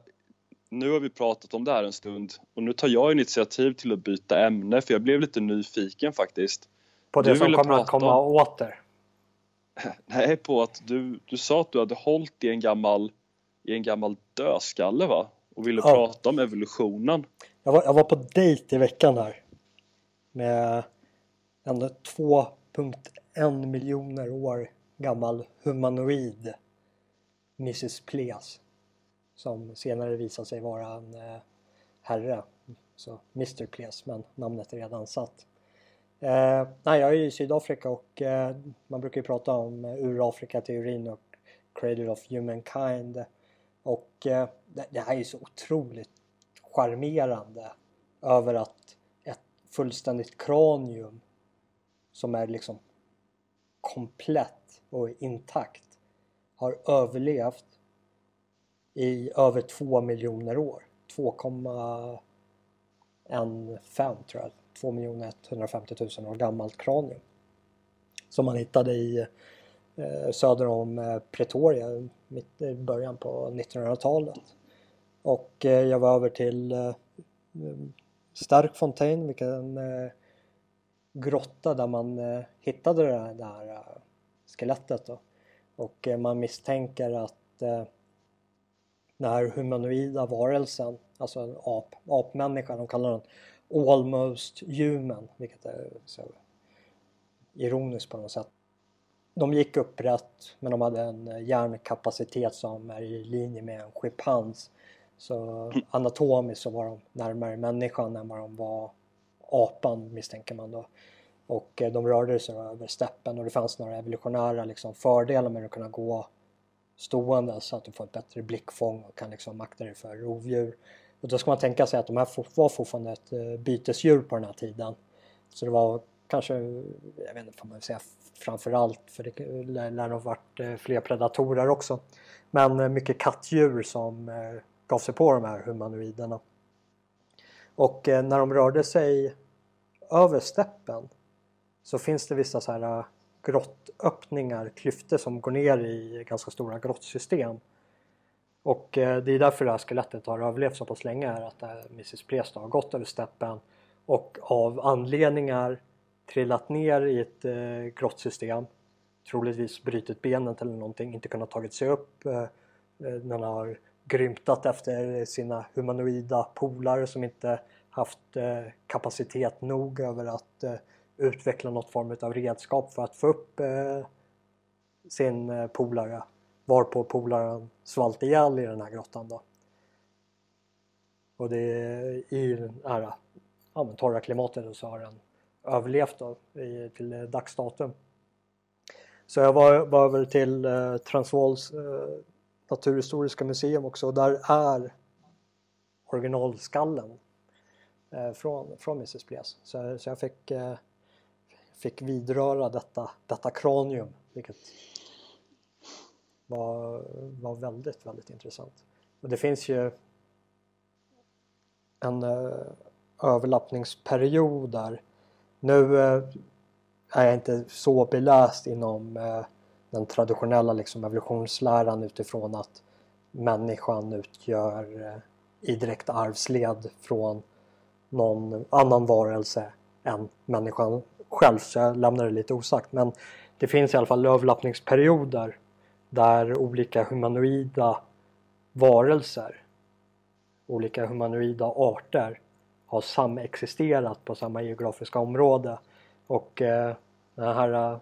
nu har vi pratat om det här en stund och nu tar jag initiativ till att byta ämne för jag blev lite nyfiken faktiskt. På det du som kommer att komma om... åter? Nej, på att du, du sa att du hade hållit i en gammal, i en gammal dödskalle va? Och ville ja. prata om evolutionen. Jag var, jag var på dejt i veckan här. Med en 2.1 miljoner år gammal humanoid. Mrs Pleas. Som senare visade sig vara en eh, herre. Så Mr Pleas, men namnet är redan satt. Eh, nej, jag är i Sydafrika och eh, man brukar ju prata om eh, Urafrika-teorin och Cradle of Humankind. Och eh, det, det här är så otroligt charmerande över att ett fullständigt kranium som är liksom komplett och intakt har överlevt i över två miljoner år. 2,15 tror jag. 2 150 000 år gammalt kranium. Som man hittade i eh, söder om eh, Pretoria mitt i början på 1900-talet. Och eh, jag var över till eh, Starkfontein, vilken eh, grotta där man eh, hittade det här, det här eh, skelettet. Då. Och eh, man misstänker att den här humanoida varelsen, alltså en ap, apmänniska, de kallar den almost human, vilket är så ironiskt på något sätt. De gick upprätt men de hade en hjärnkapacitet som är i linje med en schimpans. Så anatomiskt så var de närmare människan än vad de var apan misstänker man då. Och eh, de rörde sig över steppen och det fanns några evolutionära liksom, fördelar med att kunna gå stående så att du får ett bättre blickfång och kan liksom akta dig för rovdjur. Och då ska man tänka sig att de här var fortfarande ett eh, bytesdjur på den här tiden. Så det var kanske, jag vet inte får man säga framförallt för det lär ha varit eh, fler predatorer också. Men eh, mycket kattdjur som gav sig på de här humanoiderna. Och när de rörde sig över steppen så finns det vissa så här grottöppningar, klyftor som går ner i ganska stora grottsystem. Och eh, det är därför det här skelettet har överlevt så pass länge är att eh, Mrs Priest har gått över steppen och av anledningar trillat ner i ett eh, grottsystem troligtvis brutit benet eller någonting, inte kunnat tagit sig upp. Eh, eh den har grymtat efter sina humanoida polare som inte haft eh, kapacitet nog över att eh, utveckla något form av redskap för att få upp eh, sin eh, polare varpå polaren svalt ihjäl i den här grottan då. Och det är i det här ja, men torra klimatet så har den överlevt då, i, till dags datum. Så jag var, var över till eh, Transvaals eh, naturhistoriska museum också och där är originalskallen eh, från, från Mrs Blaise. Så, så jag fick eh, fick vidröra detta, detta kranium vilket var, var väldigt, väldigt intressant. Och det finns ju en eh, överlappningsperiod där. Nu eh, är jag inte så beläst inom eh, den traditionella liksom, evolutionsläran utifrån att människan utgör eh, i direkt arvsled från någon annan varelse än människan själv så jag lämnar det lite osagt. Men det finns i alla fall överlappningsperioder där olika humanoida varelser, olika humanoida arter har samexisterat på samma geografiska område. Och eh, den här eh,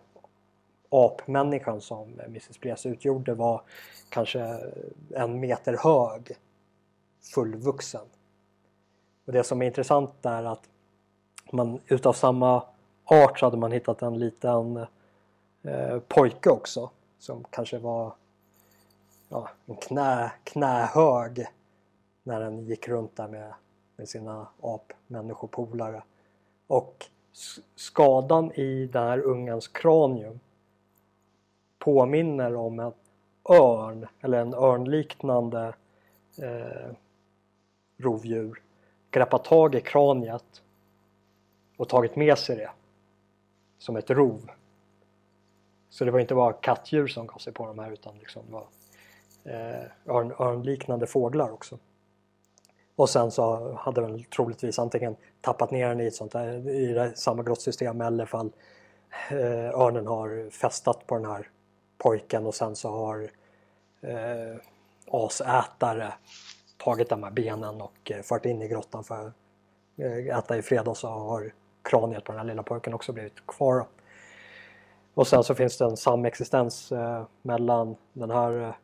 apmänniskan som Mrs Blaise utgjorde var kanske en meter hög fullvuxen. Och det som är intressant är att man utav samma art så hade man hittat en liten eh, pojke också som kanske var ja, en knä, knähög när den gick runt där med, med sina apmänniskopolare. Och skadan i den här ungens kranium påminner om en örn eller en örnliknande eh, rovdjur greppat tag i kraniet och tagit med sig det som ett rov. Så det var inte bara kattdjur som gav sig på de här utan liksom det var eh, örn, örnliknande fåglar också. Och sen så hade den troligtvis antingen tappat ner den i, ett sånt där, i det, samma grottsystem eller fall eh, örnen har festat på den här pojken och sen så har eh, asätare tagit de här benen och eh, fört in i grottan för att eh, äta i fred och så har kraniet på den här lilla pojken också blivit kvar. Och sen så finns det en samexistens eh, mellan den här eh,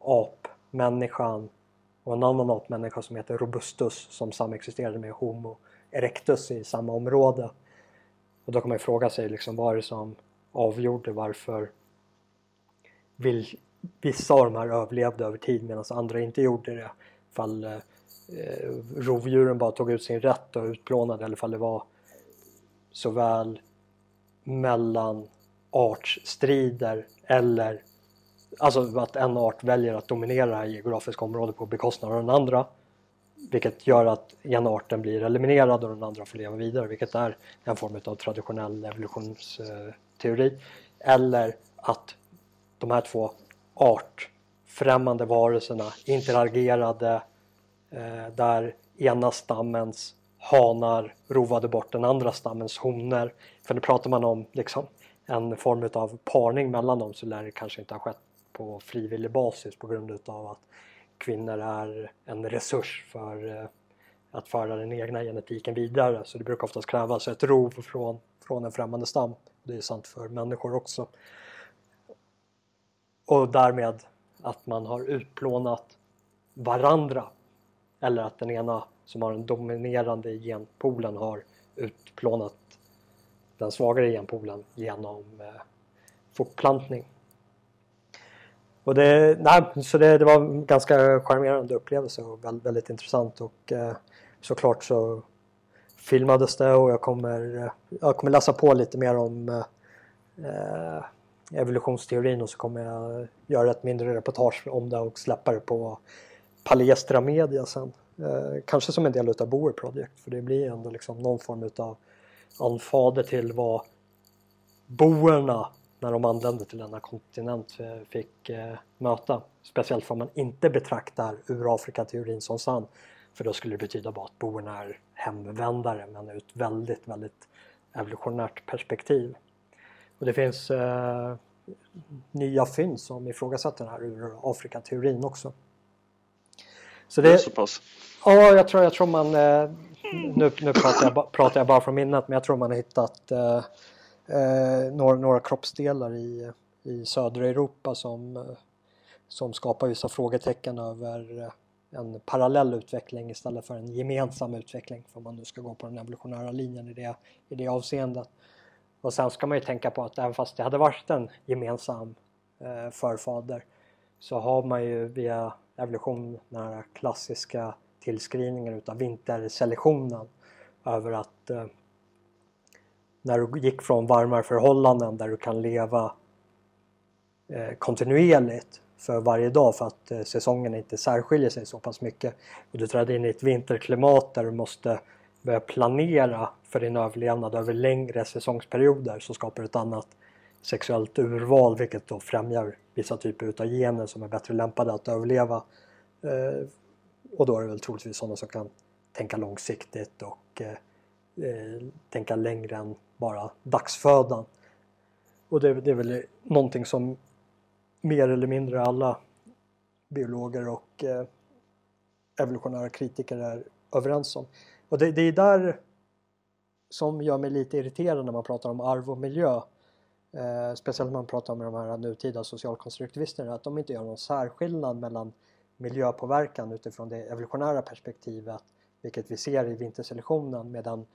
apmänniskan och en annan apmänniska som heter Robustus som samexisterade med Homo erectus i samma område. Och då kan man ju fråga sig liksom vad är det som avgjorde varför vill, vissa av de här överlevde över tid medan andra inte gjorde det. Ifall eh, eh, rovdjuren bara tog ut sin rätt och utplånade eller ifall det var såväl mellan artstrider, eller alltså att en art väljer att dominera det här geografiska området på bekostnad av den andra. Vilket gör att ena arten blir eliminerad och den andra får leva vidare vilket är en form av traditionell evolutionsteori. Eller att de här två artfrämmande varelserna interagerade eh, där ena stammens hanar rovade bort den andra stammens honor. För nu pratar man om liksom en form av parning mellan dem så lär det kanske inte ha skett på frivillig basis på grund utav att kvinnor är en resurs för eh, att föra den egna genetiken vidare. Så det brukar oftast krävas ett rov från, från en främmande stam. Det är sant för människor också. Och därmed att man har utplånat varandra. Eller att den ena som har den dominerande genpoolen har utplånat den svagare genpoolen genom eh, fortplantning. Och det, nej, så det, det var en ganska charmerande upplevelse och väldigt, väldigt intressant och eh, såklart så filmades det och jag kommer, eh, jag kommer läsa på lite mer om eh, eh, evolutionsteorin och så kommer jag göra ett mindre reportage om det och släppa det på Palestra Media sen. Eh, kanske som en del utav Boer Project för det blir ändå liksom någon form utav anfader till vad boerna när de anlände till denna kontinent eh, fick eh, möta. Speciellt om man inte betraktar Urafrika-teorin som sann. För då skulle det betyda bara att boerna är hemvändare men ur ett väldigt, väldigt evolutionärt perspektiv. Och det finns eh, nya fynd som ifrågasätter den här Urafrika-teorin också. Så det, det är så pass? Ja, jag tror, jag tror man... Eh, nu nu pratar, jag, pratar jag bara från minnet men jag tror man har hittat eh, eh, några, några kroppsdelar i, i södra Europa som, eh, som skapar vissa frågetecken över en parallell utveckling istället för en gemensam utveckling för man nu ska gå på den evolutionära linjen i det, i det avseendet. Och sen ska man ju tänka på att även fast det hade varit en gemensam eh, förfader så har man ju via evolution den här klassiska tillskrivningen utav vinterselektionen över att eh, när du gick från varmare förhållanden där du kan leva eh, kontinuerligt för varje dag för att eh, säsongen inte särskiljer sig så pass mycket och du trädde in i ett vinterklimat där du måste börja planera för din överlevnad över längre säsongsperioder så skapar du ett annat sexuellt urval vilket då främjar vissa typer utav gener som är bättre lämpade att överleva. Eh, och då är det väl troligtvis sådana som kan tänka långsiktigt och eh, eh, tänka längre än bara dagsfödan. Och det, det är väl någonting som mer eller mindre alla biologer och eh, evolutionära kritiker är överens om. Och det, det, är där som gör mig lite irriterad när man pratar om arv och miljö. Eh, speciellt när man pratar med de här nutida socialkonstruktivisterna, att de inte gör någon särskillnad mellan miljöpåverkan utifrån det evolutionära perspektivet vilket vi ser i vinterselektionen med den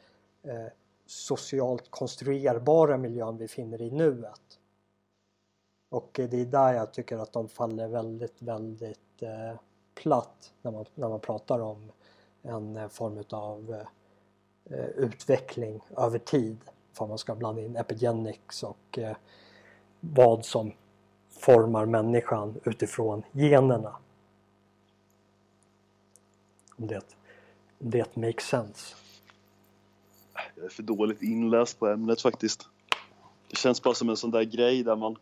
eh, socialt konstruerbara miljön vi finner i nuet. Och det är där jag tycker att de faller väldigt, väldigt eh, platt när man, när man pratar om en eh, form av eh, utveckling över tid. För man ska blanda in epigenics och eh, vad som formar människan utifrån generna. Om det, om det makes sense. Jag är för dåligt inläst på ämnet faktiskt. Det känns bara som en sån där grej där man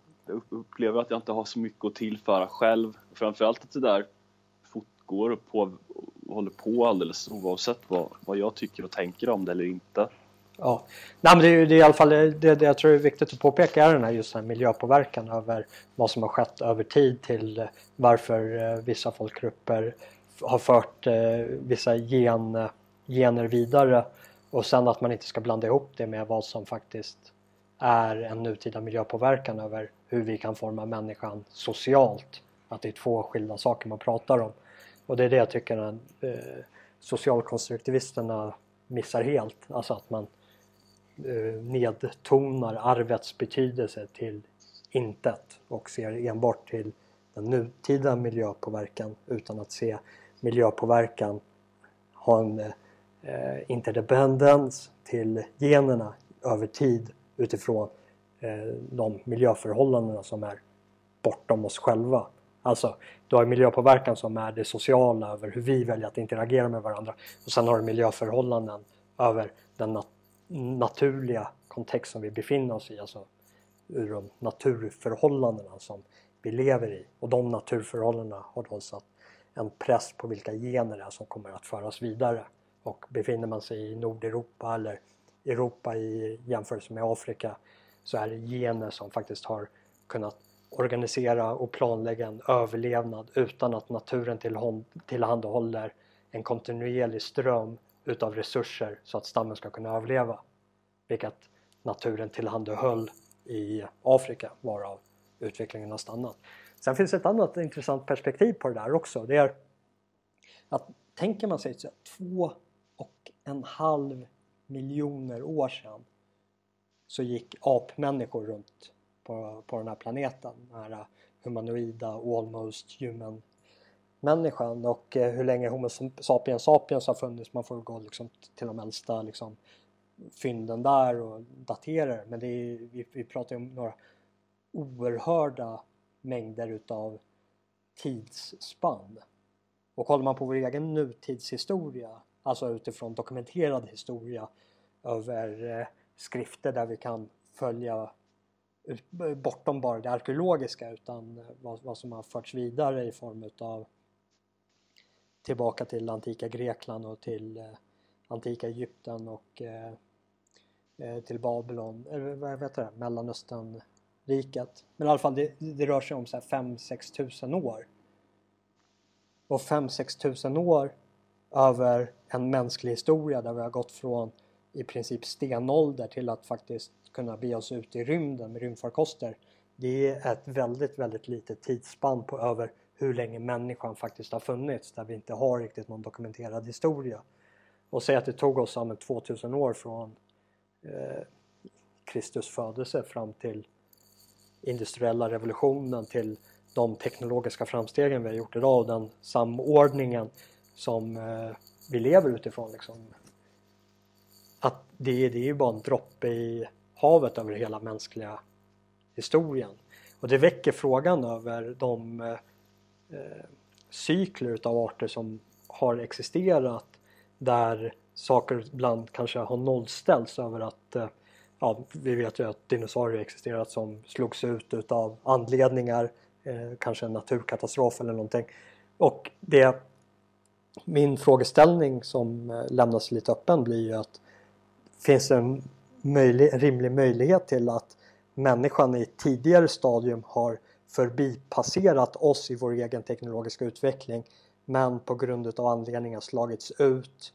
upplever att jag inte har så mycket att tillföra själv. Framförallt att det där fortgår och, på, och håller på alldeles oavsett vad, vad jag tycker och tänker om det eller inte. Ja, Nej, men det, är, det är i alla fall det, det jag tror är viktigt att påpeka är den här just den här miljöpåverkan över vad som har skett över tid till varför eh, vissa folkgrupper har fört eh, vissa gen, gener vidare och sen att man inte ska blanda ihop det med vad som faktiskt är en nutida miljöpåverkan över hur vi kan forma människan socialt. Att det är två skilda saker man pratar om. Och det är det jag tycker att eh, socialkonstruktivisterna missar helt. Alltså att man Eh, nedtonar arvets betydelse till intet och ser enbart till den nutida miljöpåverkan utan att se miljöpåverkan ha en eh, interdependens till generna över tid utifrån eh, de miljöförhållandena som är bortom oss själva. Alltså, du har miljöpåverkan som är det sociala över hur vi väljer att interagera med varandra och sen har du miljöförhållanden över den nat naturliga kontext som vi befinner oss i, alltså ur de naturförhållandena som vi lever i. Och de naturförhållandena har då satt en press på vilka gener det är som kommer att föras vidare. Och befinner man sig i Nordeuropa eller Europa i jämförelse med Afrika så är det gener som faktiskt har kunnat organisera och planlägga en överlevnad utan att naturen tillhandahåller en kontinuerlig ström utav resurser så att stammen ska kunna överleva. Vilket naturen tillhandahöll i Afrika varav utvecklingen har stannat. Sen finns ett annat intressant perspektiv på det där också. Det är att tänker man sig så två och en halv miljoner år sedan så gick apmänniskor runt på, på den här planeten. Den här humanoida, almost human människan och eh, hur länge Homo sapiens sapiens har funnits. Man får gå liksom till de äldsta liksom, fynden där och datera Men det är, vi, vi pratar om några oerhörda mängder utav tidsspann. Och kollar man på vår egen nutidshistoria, alltså utifrån dokumenterad historia över eh, skrifter där vi kan följa bortom bara det arkeologiska utan eh, vad, vad som har förts vidare i form utav tillbaka till antika Grekland och till eh, antika Egypten och eh, eh till Babylon, eller vad heter det, Mellanösternriket. Men i alla fall det, det rör sig om 5-6 tusen år. Och 5-6 tusen år över en mänsklig historia där vi har gått från i princip stenålder till att faktiskt kunna bege oss ut i rymden med rymdfarkoster. Det är ett väldigt, väldigt litet tidsspann på över hur länge människan faktiskt har funnits där vi inte har riktigt någon dokumenterad historia. Och säg att det tog oss om 2000 år från eh, Kristus födelse fram till industriella revolutionen till de teknologiska framstegen vi har gjort idag och den samordningen som eh, vi lever utifrån. Liksom. Att det, det är ju bara en droppe i havet över hela mänskliga historien. Och det väcker frågan över de eh, eh, cykler utav arter som har existerat där saker ibland kanske har nollställts över att eh, ja, vi vet ju att dinosaurier existerat som slogs ut utav anledningar, eh, kanske en naturkatastrof eller någonting. Och det, min frågeställning som eh, lämnas lite öppen blir ju att finns det en möjlig, rimlig möjlighet till att människan i ett tidigare stadium har förbipasserat oss i vår egen teknologiska utveckling men på grund av anledningar slagits ut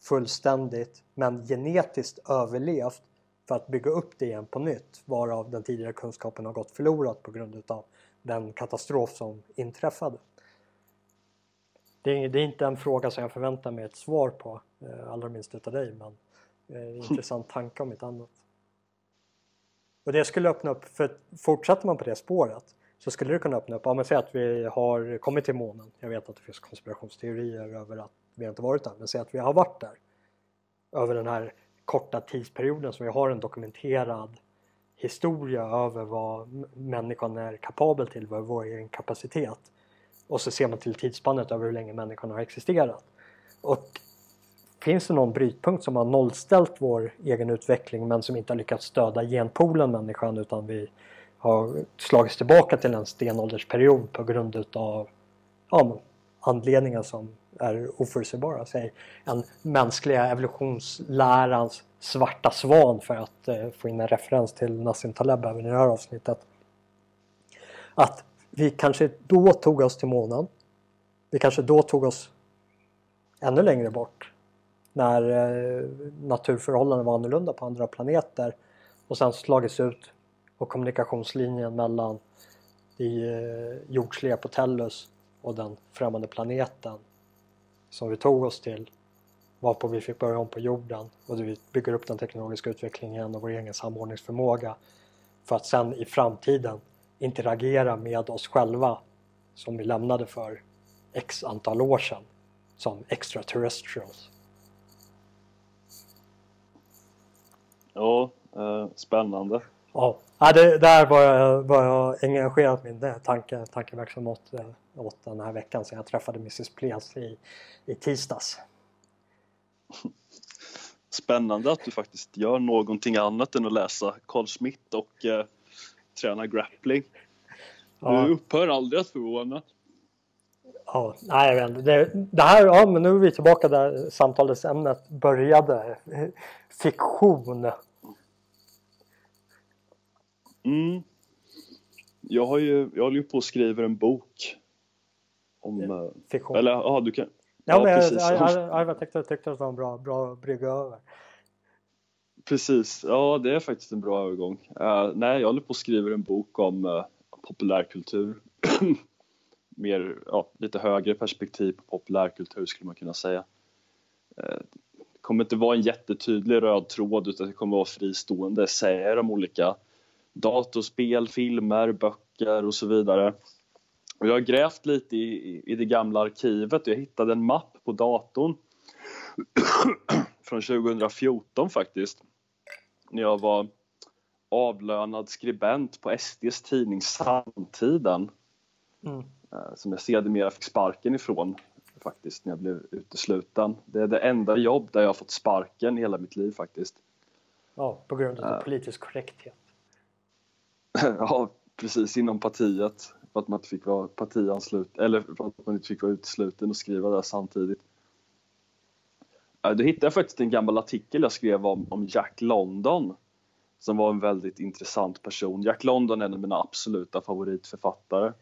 fullständigt men genetiskt överlevt för att bygga upp det igen på nytt varav den tidigare kunskapen har gått förlorad på grund av den katastrof som inträffade. det, är, det är inte en fråga som jag förväntar mig ett svar på, eh, allra minst utav dig, men eh, intressant tanke om ett annat. Och det skulle öppna upp, för fortsätter man på det spåret så skulle det kunna öppna upp, ja men säg att vi har kommit till månen, jag vet att det finns konspirationsteorier över att vi inte varit där, men säg att vi har varit där över den här korta tidsperioden som vi har en dokumenterad historia över vad människan är kapabel till, vad vår egen kapacitet. Och så ser man till tidsspannet över hur länge människan har existerat. Och finns det någon brytpunkt som har nollställt vår egen utveckling men som inte har lyckats stödja genpoolen människan utan vi har slagits tillbaka till en stenåldersperiod på grund utav ja, anledningar som är oförutsägbara. Säg en mänskliga evolutionslärans svarta svan för att eh, få in en referens till Nassim Taleb även i det här avsnittet. Att vi kanske då tog oss till månen. Vi kanske då tog oss ännu längre bort när eh, naturförhållandena var annorlunda på andra planeter och sen slagits ut och kommunikationslinjen mellan det eh, jordsliga på Tellus och den främmande planeten som vi tog oss till varpå vi fick börja om på jorden och vi bygger upp den teknologiska utvecklingen och vår egen samordningsförmåga för att sen i framtiden interagera med oss själva som vi lämnade för x antal år sedan som extraterrestrials. Ja, eh, spännande. Ja, det, där var jag, var jag engagerat min tanke, tankeverksamhet åt, åt den här veckan sen jag träffade Mrs Place i, i tisdags. Spännande att du faktiskt gör någonting annat än att läsa Carl Smith och eh, träna grappling. Ja. Du upphör aldrig att förvåna. Ja, nej, jag vet det, det här, ja men nu är vi tillbaka där samtalsämnet började. Fiktion. Mm. Jag har ju, jag håller ju på att skriva en bok. Om... Eh, Fiktion. Eller ja, du kan... Ja, ja precis. Jag, jag, jag, tyckte, tyckte att det var en bra, bra brygga över. Precis, ja det är faktiskt en bra övergång. Uh, nej, jag håller på att skriva en bok om uh, populärkultur. Mer, ja, lite högre perspektiv på populärkultur skulle man kunna säga. Uh, det kommer inte vara en jättetydlig röd tråd utan det kommer vara fristående essäer om olika datorspel, filmer, böcker och så vidare. Och jag har grävt lite i, i det gamla arkivet och jag hittade en mapp på datorn från 2014 faktiskt. När jag var avlönad skribent på SDs tidning Samtiden. Mm. Eh, som jag sedermera fick sparken ifrån faktiskt när jag blev utesluten. Det är det enda jobb där jag har fått sparken i hela mitt liv faktiskt. Ja, på grund av uh, politisk korrekthet. ja, precis inom partiet för att man inte fick vara partianslut eller för att man inte fick vara utesluten och skriva där samtidigt. Då hittade jag faktiskt en gammal artikel jag skrev om, om Jack London som var en väldigt intressant person. Jack London är en av mina absoluta favoritförfattare.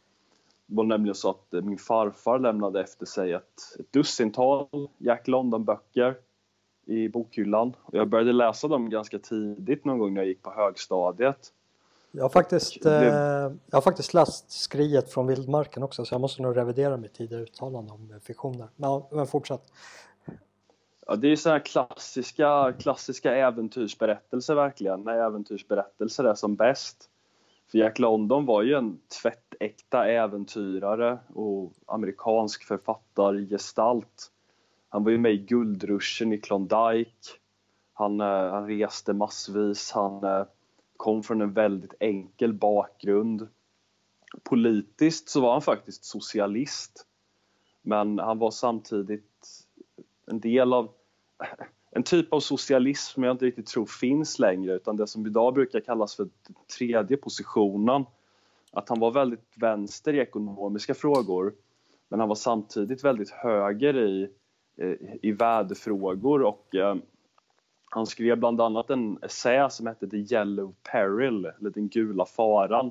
Det var nämligen så att eh, min farfar lämnade efter sig ett, ett dussintal Jack London-böcker i bokhyllan. Och jag började läsa dem ganska tidigt någon gång när jag gick på högstadiet. Jag har faktiskt, eh, jag har faktiskt läst Skriet från vildmarken också så jag måste nog revidera mitt tidigare uttalande om fiktioner. Men, men fortsätt. Ja, det är sådana klassiska, klassiska äventyrsberättelser verkligen, när äventyrsberättelser är som bäst. För Jack London var ju en tvättäkta äventyrare och amerikansk författargestalt. Han var ju med i guldruschen i Klondike. Han, eh, han reste massvis, han eh, kom från en väldigt enkel bakgrund. Politiskt så var han faktiskt socialist. Men han var samtidigt en del av en typ av socialism som jag inte riktigt tror finns längre utan det som idag brukar kallas för tredje positionen. Att han var väldigt vänster i ekonomiska frågor men han var samtidigt väldigt höger i, i värdefrågor och eh, han skrev bland annat en essä som hette The Yellow Peril, eller Den gula faran,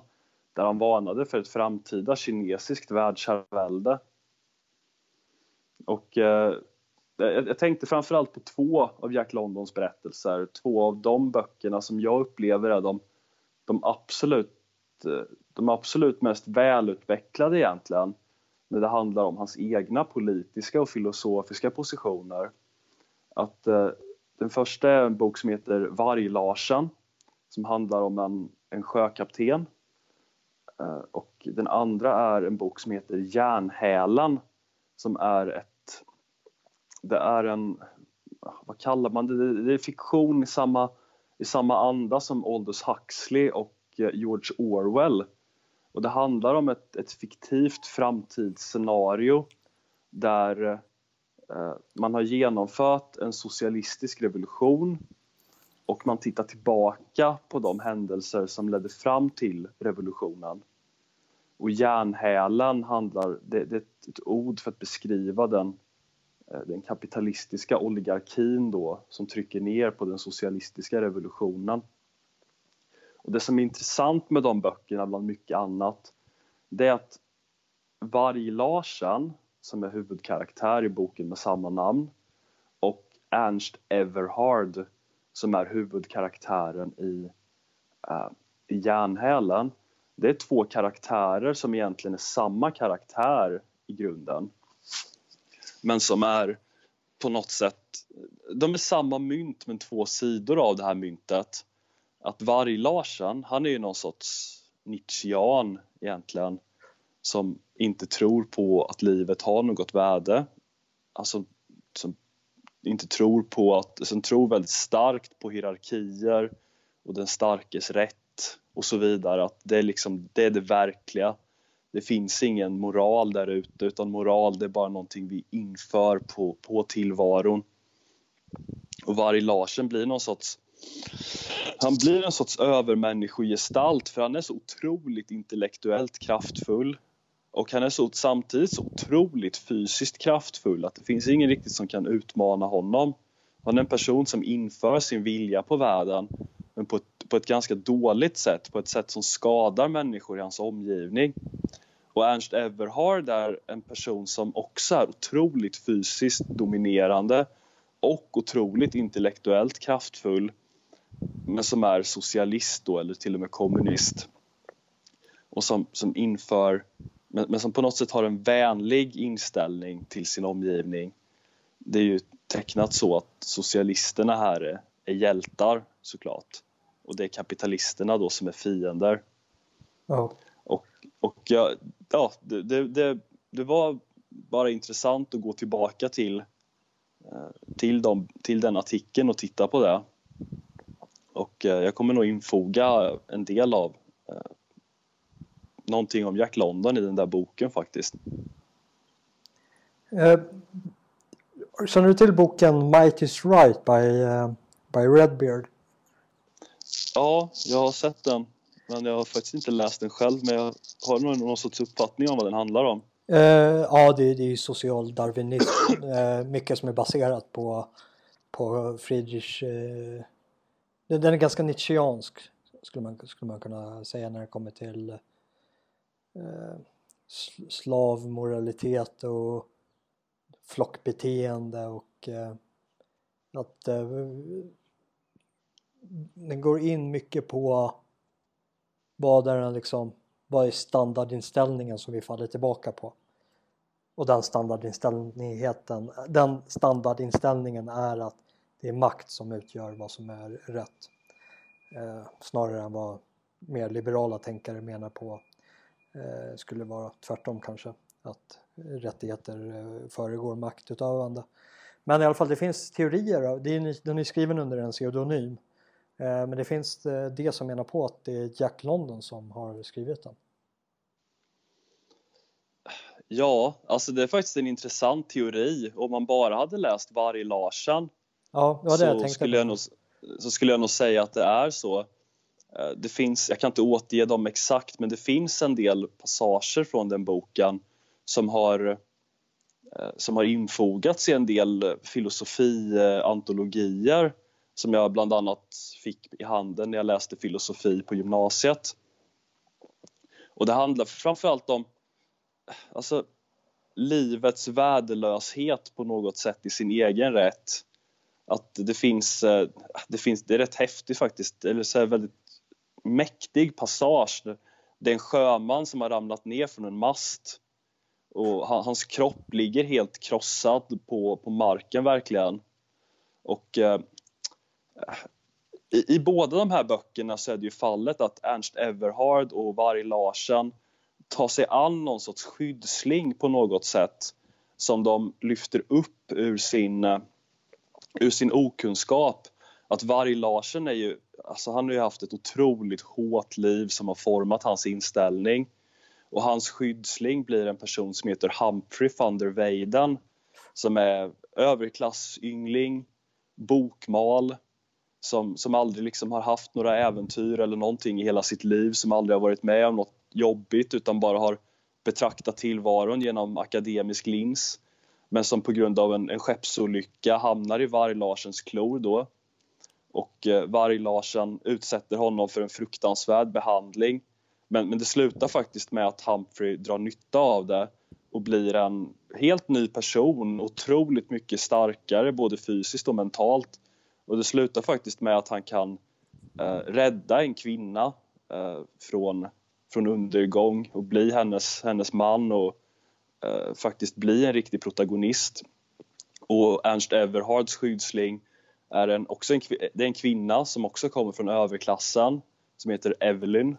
där han varnade för ett framtida kinesiskt världsherravälde. Och eh, jag tänkte framförallt på två av Jack Londons berättelser, två av de böckerna som jag upplever är de, de, absolut, de absolut mest välutvecklade egentligen. när det handlar om hans egna politiska och filosofiska positioner. Att eh, den första är en bok som heter Varg-Larsen som handlar om en, en sjökapten eh, och den andra är en bok som heter Järnhälen som är ett det är en vad kallar man det? Det är fiktion i samma, i samma anda som Aldous Huxley och eh, George Orwell. Och det handlar om ett, ett fiktivt framtidsscenario där eh, Eh, man har genomfört en socialistisk revolution och man tittar tillbaka på de händelser som ledde fram till revolutionen. Och järnhälen handlar, det, det är ett, ord för att beskriva den eh, den kapitalistiska oligarkin då som trycker ner på den socialistiska revolutionen. Och det som är intressant med de böckerna bland mycket annat det är att Varg-Larsen som är huvudkaraktär i boken med samma namn. Och Ernst Everhard som är huvudkaraktären i, uh, i Järnhälen. Det är två karaktärer som egentligen är samma karaktär i grunden. Men som är på något sätt, de är samma mynt men två sidor av det här myntet. Att Varg-Larsen, han är ju någon sorts Nietzschean egentligen som inte tror på att livet har något värde. Alltså som inte tror på att, som tror väldigt starkt på hierarkier och den starkes rätt och så vidare. Att det är liksom, det är det verkliga det finns ingen moral där ute utan moral det är bara någonting vi inför på, på tillvaron. Och Varg Larsen blir någon sorts han blir en sorts övermänniskogestalt för han är så otroligt intellektuellt kraftfull och han är så, samtidigt så otroligt fysiskt kraftfull att det finns ingen riktigt som kan utmana honom. Han är en person som inför sin vilja på världen men på ett, på ett ganska dåligt sätt, på ett sätt som skadar människor i hans omgivning. Och Ernst Everhard är en person som också är otroligt fysiskt dominerande och otroligt intellektuellt kraftfull men som är socialist då, eller till och med kommunist och som, som inför men, men som på något sätt har en vänlig inställning till sin omgivning. Det är ju tecknat så att socialisterna här är, är hjältar såklart och det är kapitalisterna då som är fiender. Oh. Och, och ja, ja det, det, det, det, var bara intressant att gå tillbaka till, eh, till, dem, till den artikeln och titta på det. Och eh, jag kommer nog infoga en del av eh, någonting om Jack London i den där boken faktiskt. Uh, känner du till boken Might is right by, uh, by Redbeard? Ja, jag har sett den. Men jag har faktiskt inte läst den själv, men jag har nog någon sorts uppfattning om vad den handlar om. Uh, ja, det, det är ju social darwinism. Uh, mycket som är baserat på, på Friedrich. Uh, den är ganska nietzscheansk skulle man, skulle man kunna säga när det kommer till Eh, slavmoralitet och flockbeteende och eh, att eh, den går in mycket på vad är, liksom, vad är standardinställningen som vi faller tillbaka på? Och den standardinställningen, den standardinställningen är att det är makt som utgör vad som är rätt. Eh, snarare än vad mer liberala tänkare menar på skulle vara tvärtom kanske. Att rättigheter eh, föregår maktutövande. Men i alla fall det finns teorier, den är skriven under en pseudonym Eh, men det finns eh, det som menar på att det är Jack London som har skrivit den. Ja, alltså det är faktiskt en intressant teori. Om man bara hade läst Varg Larsen ja, så, skulle jag nog, så skulle jag nog säga att det är så. Eh, det finns, jag kan inte återge dem exakt, men det finns en del passager från den boken som har, eh, som har infogats i en del filosofiantologier eh, som jag bland annat fick i handen när jag läste filosofi på gymnasiet. Och det handlar framförallt om alltså, livets värdelöshet på något sätt i sin egen rätt. Att det finns, det finns, det är rätt häftigt faktiskt, eller så väldigt mäktig passage. Det är en sjöman som har ramlat ner från en mast och hans kropp ligger helt krossad på, på marken verkligen. Och eh, i, i, båda de här böckerna så är det ju fallet att Ernst Everhard och Varg Larsen tar sig an någon sorts skyddsling på något sätt som de lyfter upp ur sin, eh, ur sin okunskap. Att Varg Larsen är ju, alltså han har ju haft ett otroligt hårt liv som har format hans inställning. Och hans skyddsling blir en person som heter Humphrey van der Weyden som är överklassyngling, bokmal, som, som aldrig liksom har haft några äventyr eller någonting i hela sitt liv, som aldrig har varit med om något jobbigt utan bara har betraktat tillvaron genom akademisk lins men som på grund av en, en skeppsolycka hamnar i Varg-Larsens klor då. Och eh, Varg-Larsen utsätter honom för en fruktansvärd behandling. Men, men det slutar faktiskt med att Humphrey drar nytta av det och blir en helt ny person, otroligt mycket starkare både fysiskt och mentalt. Och det slutar faktiskt med att han kan eh, rädda en kvinna eh, från, från undergång och bli hennes, hennes man och eh, faktiskt bli en riktig protagonist. Och Ernst Everhards skyddsling är en, också en, det är en kvinna som också kommer från överklassen som heter Evelyn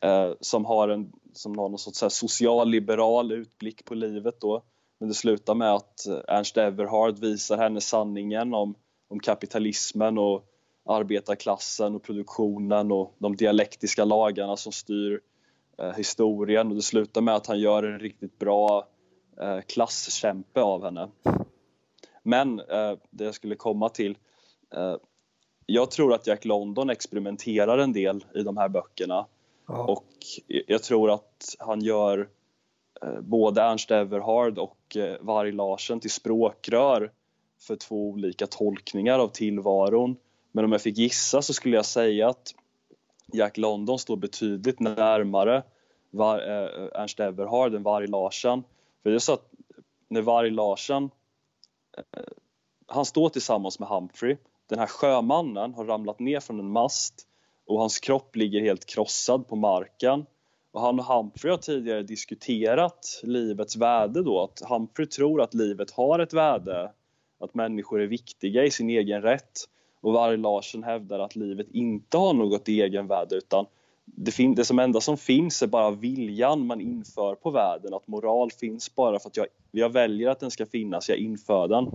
eh, som har en som har någon sorts socialliberal utblick på livet då. Men det slutar med att eh, Ernst Everhard visar henne sanningen om, om kapitalismen och arbetarklassen och produktionen och de dialektiska lagarna som styr eh, historien och det slutar med att han gör en riktigt bra eh, klasskämpe av henne. Men eh, det jag skulle komma till eh, jag tror att Jack London experimenterar en del i de här böckerna ja. och jag tror att han gör eh, både Ernst Everhard och eh, Varg Larsen till språkrör för två olika tolkningar av tillvaron. Men om jag fick gissa så skulle jag säga att Jack London står betydligt närmare var, eh, Ernst Everhard än Varg Larsen. För det är så att när Varg Larsen, han står tillsammans med Humphrey. Den här sjömannen har ramlat ner från en mast och hans kropp ligger helt krossad på marken. Och han och Humphrey har tidigare diskuterat livets värde då, att Humphrey tror att livet har ett värde, att människor är viktiga i sin egen rätt. Och Varg Larsen hävdar att livet inte har något egenvärde utan det, fin- det som enda som finns är bara viljan man inför på världen, att moral finns bara för att jag, jag väljer att den ska finnas, jag inför den.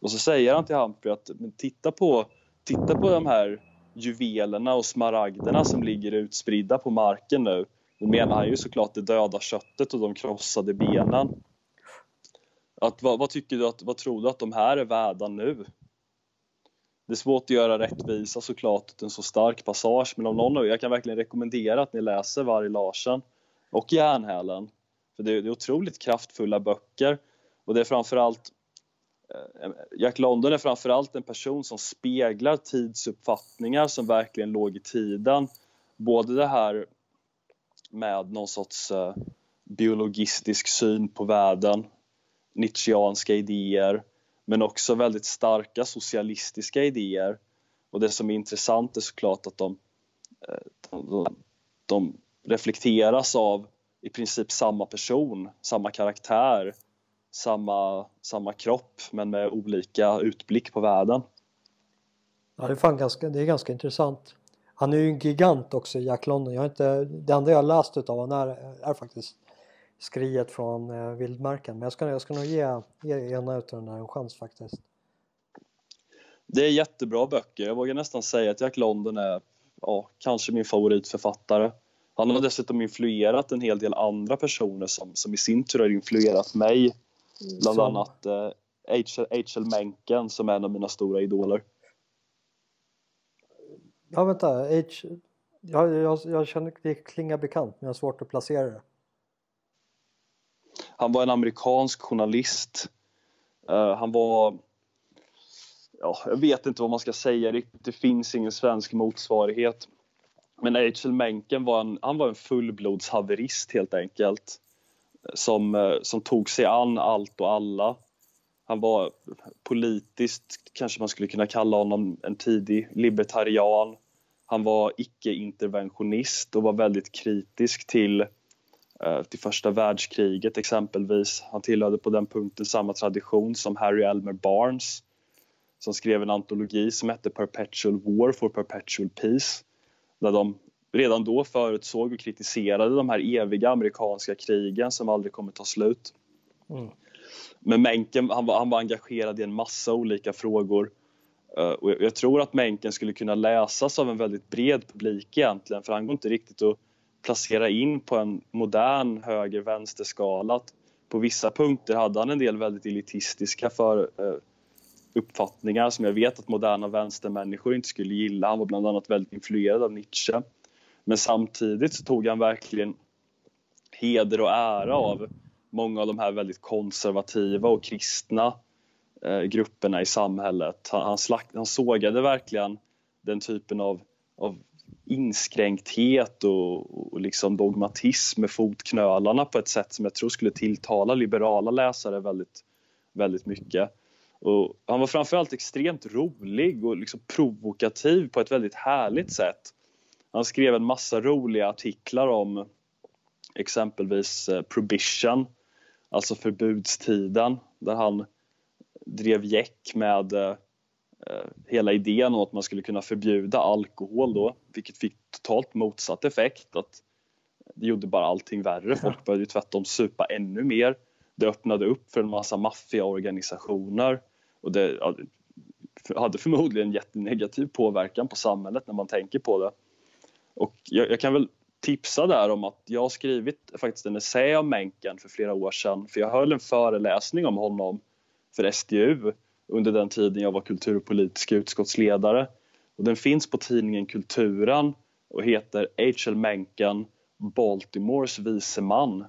Och så säger han till Humphrey att titta, på, titta på de här juvelerna och smaragderna som ligger utspridda på marken nu. Då menar han ju såklart det döda köttet och de krossade benen. Att, vad, vad, tycker du att, vad tror du att de här är värda nu? Det är svårt att göra rättvisa såklart åt en så stark passage men om någon av er, jag kan verkligen rekommendera att ni läser Varg Larsen och Järnhälen. För det är, det är otroligt kraftfulla böcker och det är framförallt eh, Jack London är framförallt en person som speglar tidsuppfattningar som verkligen låg i tiden. Både det här med någon sorts eh, biologistisk syn på världen, Nietzscheanska idéer men också väldigt starka socialistiska idéer. Och det som är intressant är såklart att de, eh, de, de reflekteras av i princip samma person, samma karaktär, samma, samma kropp men med olika utblick på världen. Ja, det är, fan ganska, det är ganska intressant. Han är ju en gigant också, Jack London. Jag har inte, det enda jag har läst utav honom är, är faktiskt skriet från eh, vildmarken. Men jag ska, jag ska nog ge, ge ena utav den här en chans faktiskt. Det är jättebra böcker. Jag vågar nästan säga att Jack London är ja, kanske min favoritförfattare. Han har dessutom influerat en hel del andra personer som, som i sin tur har influerat mig. Bland som... annat eh, H.L. Mencken som är en av mina stora idoler. Ja, vänta. H... Jag, jag, jag känner det klingar bekant men jag har svårt att placera det. Han var en amerikansk journalist. Uh, han var... Ja, jag vet inte vad man ska säga riktigt. Det finns ingen svensk motsvarighet. Men H.L. Mencken var en, han var en fullblodshaverist helt enkelt. Eh, som, eh, som tog sig an allt och alla. Han var politiskt, kanske man skulle kunna kalla honom en tidig libertarian. Han var icke-interventionist och var väldigt kritisk till eh, till första världskriget exempelvis. Han tillhörde på den punkten samma tradition som Harry Elmer Barnes som skrev en antologi som hette Perpetual War for Perpetual Peace där de redan då förutsåg och kritiserade de här eviga amerikanska krigen som aldrig kommer ta slut. Mm. Men Mencken, han var, han var engagerad i en massa olika frågor uh, och jag, jag, tror att Mencken skulle kunna läsas av en väldigt bred publik egentligen för han går inte riktigt att placera in på en modern höger-vänster-skala. På vissa punkter hade han en del väldigt elitistiska för, eh, uppfattningar som jag vet att moderna vänstermänniskor inte skulle gilla. Han var bland annat väldigt influerad av Nietzsche. Men samtidigt så tog han verkligen heder och ära av många av de här väldigt konservativa och kristna eh, grupperna i samhället. Han, han, slakt, han sågade verkligen den typen av, av inskränkthet och, och liksom dogmatism med fotknölarna på ett sätt som jag tror skulle tilltala liberala läsare väldigt, väldigt mycket. Och han var framförallt extremt rolig och liksom provokativ på ett väldigt härligt sätt. Han skrev en massa roliga artiklar om exempelvis eh, prohibition, alltså förbudstiden, där han drev gäck med eh, hela idén om att man skulle kunna förbjuda alkohol då, vilket fick totalt motsatt effekt. Att det gjorde bara allting värre. Folk började tvärtom supa ännu mer. Det öppnade upp för en massa maffiaorganisationer och det hade förmodligen jättenegativ påverkan på samhället när man tänker på det. Och jag, jag, kan väl tipsa där om att jag har skrivit faktiskt en essä om Mencken för flera år sedan för jag höll en föreläsning om honom för SDU under den tiden jag var kulturpolitisk utskottsledare. Och den finns på tidningen Kulturen och heter H.L. Mencken, Baltimores vise man.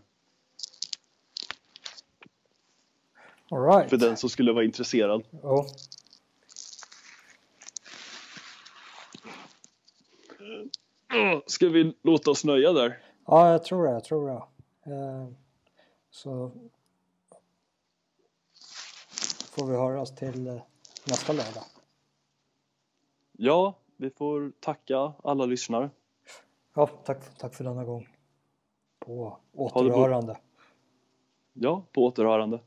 All right. För den som skulle vara intresserad. Oh. Ska vi låta oss nöja där? Ja, jag tror det. Jag tror det. Eh, så får vi höras till eh, nästa lördag. Ja, vi får tacka alla lyssnare. Ja, tack, tack för denna gång. På återhörande. Ja, på återhörande.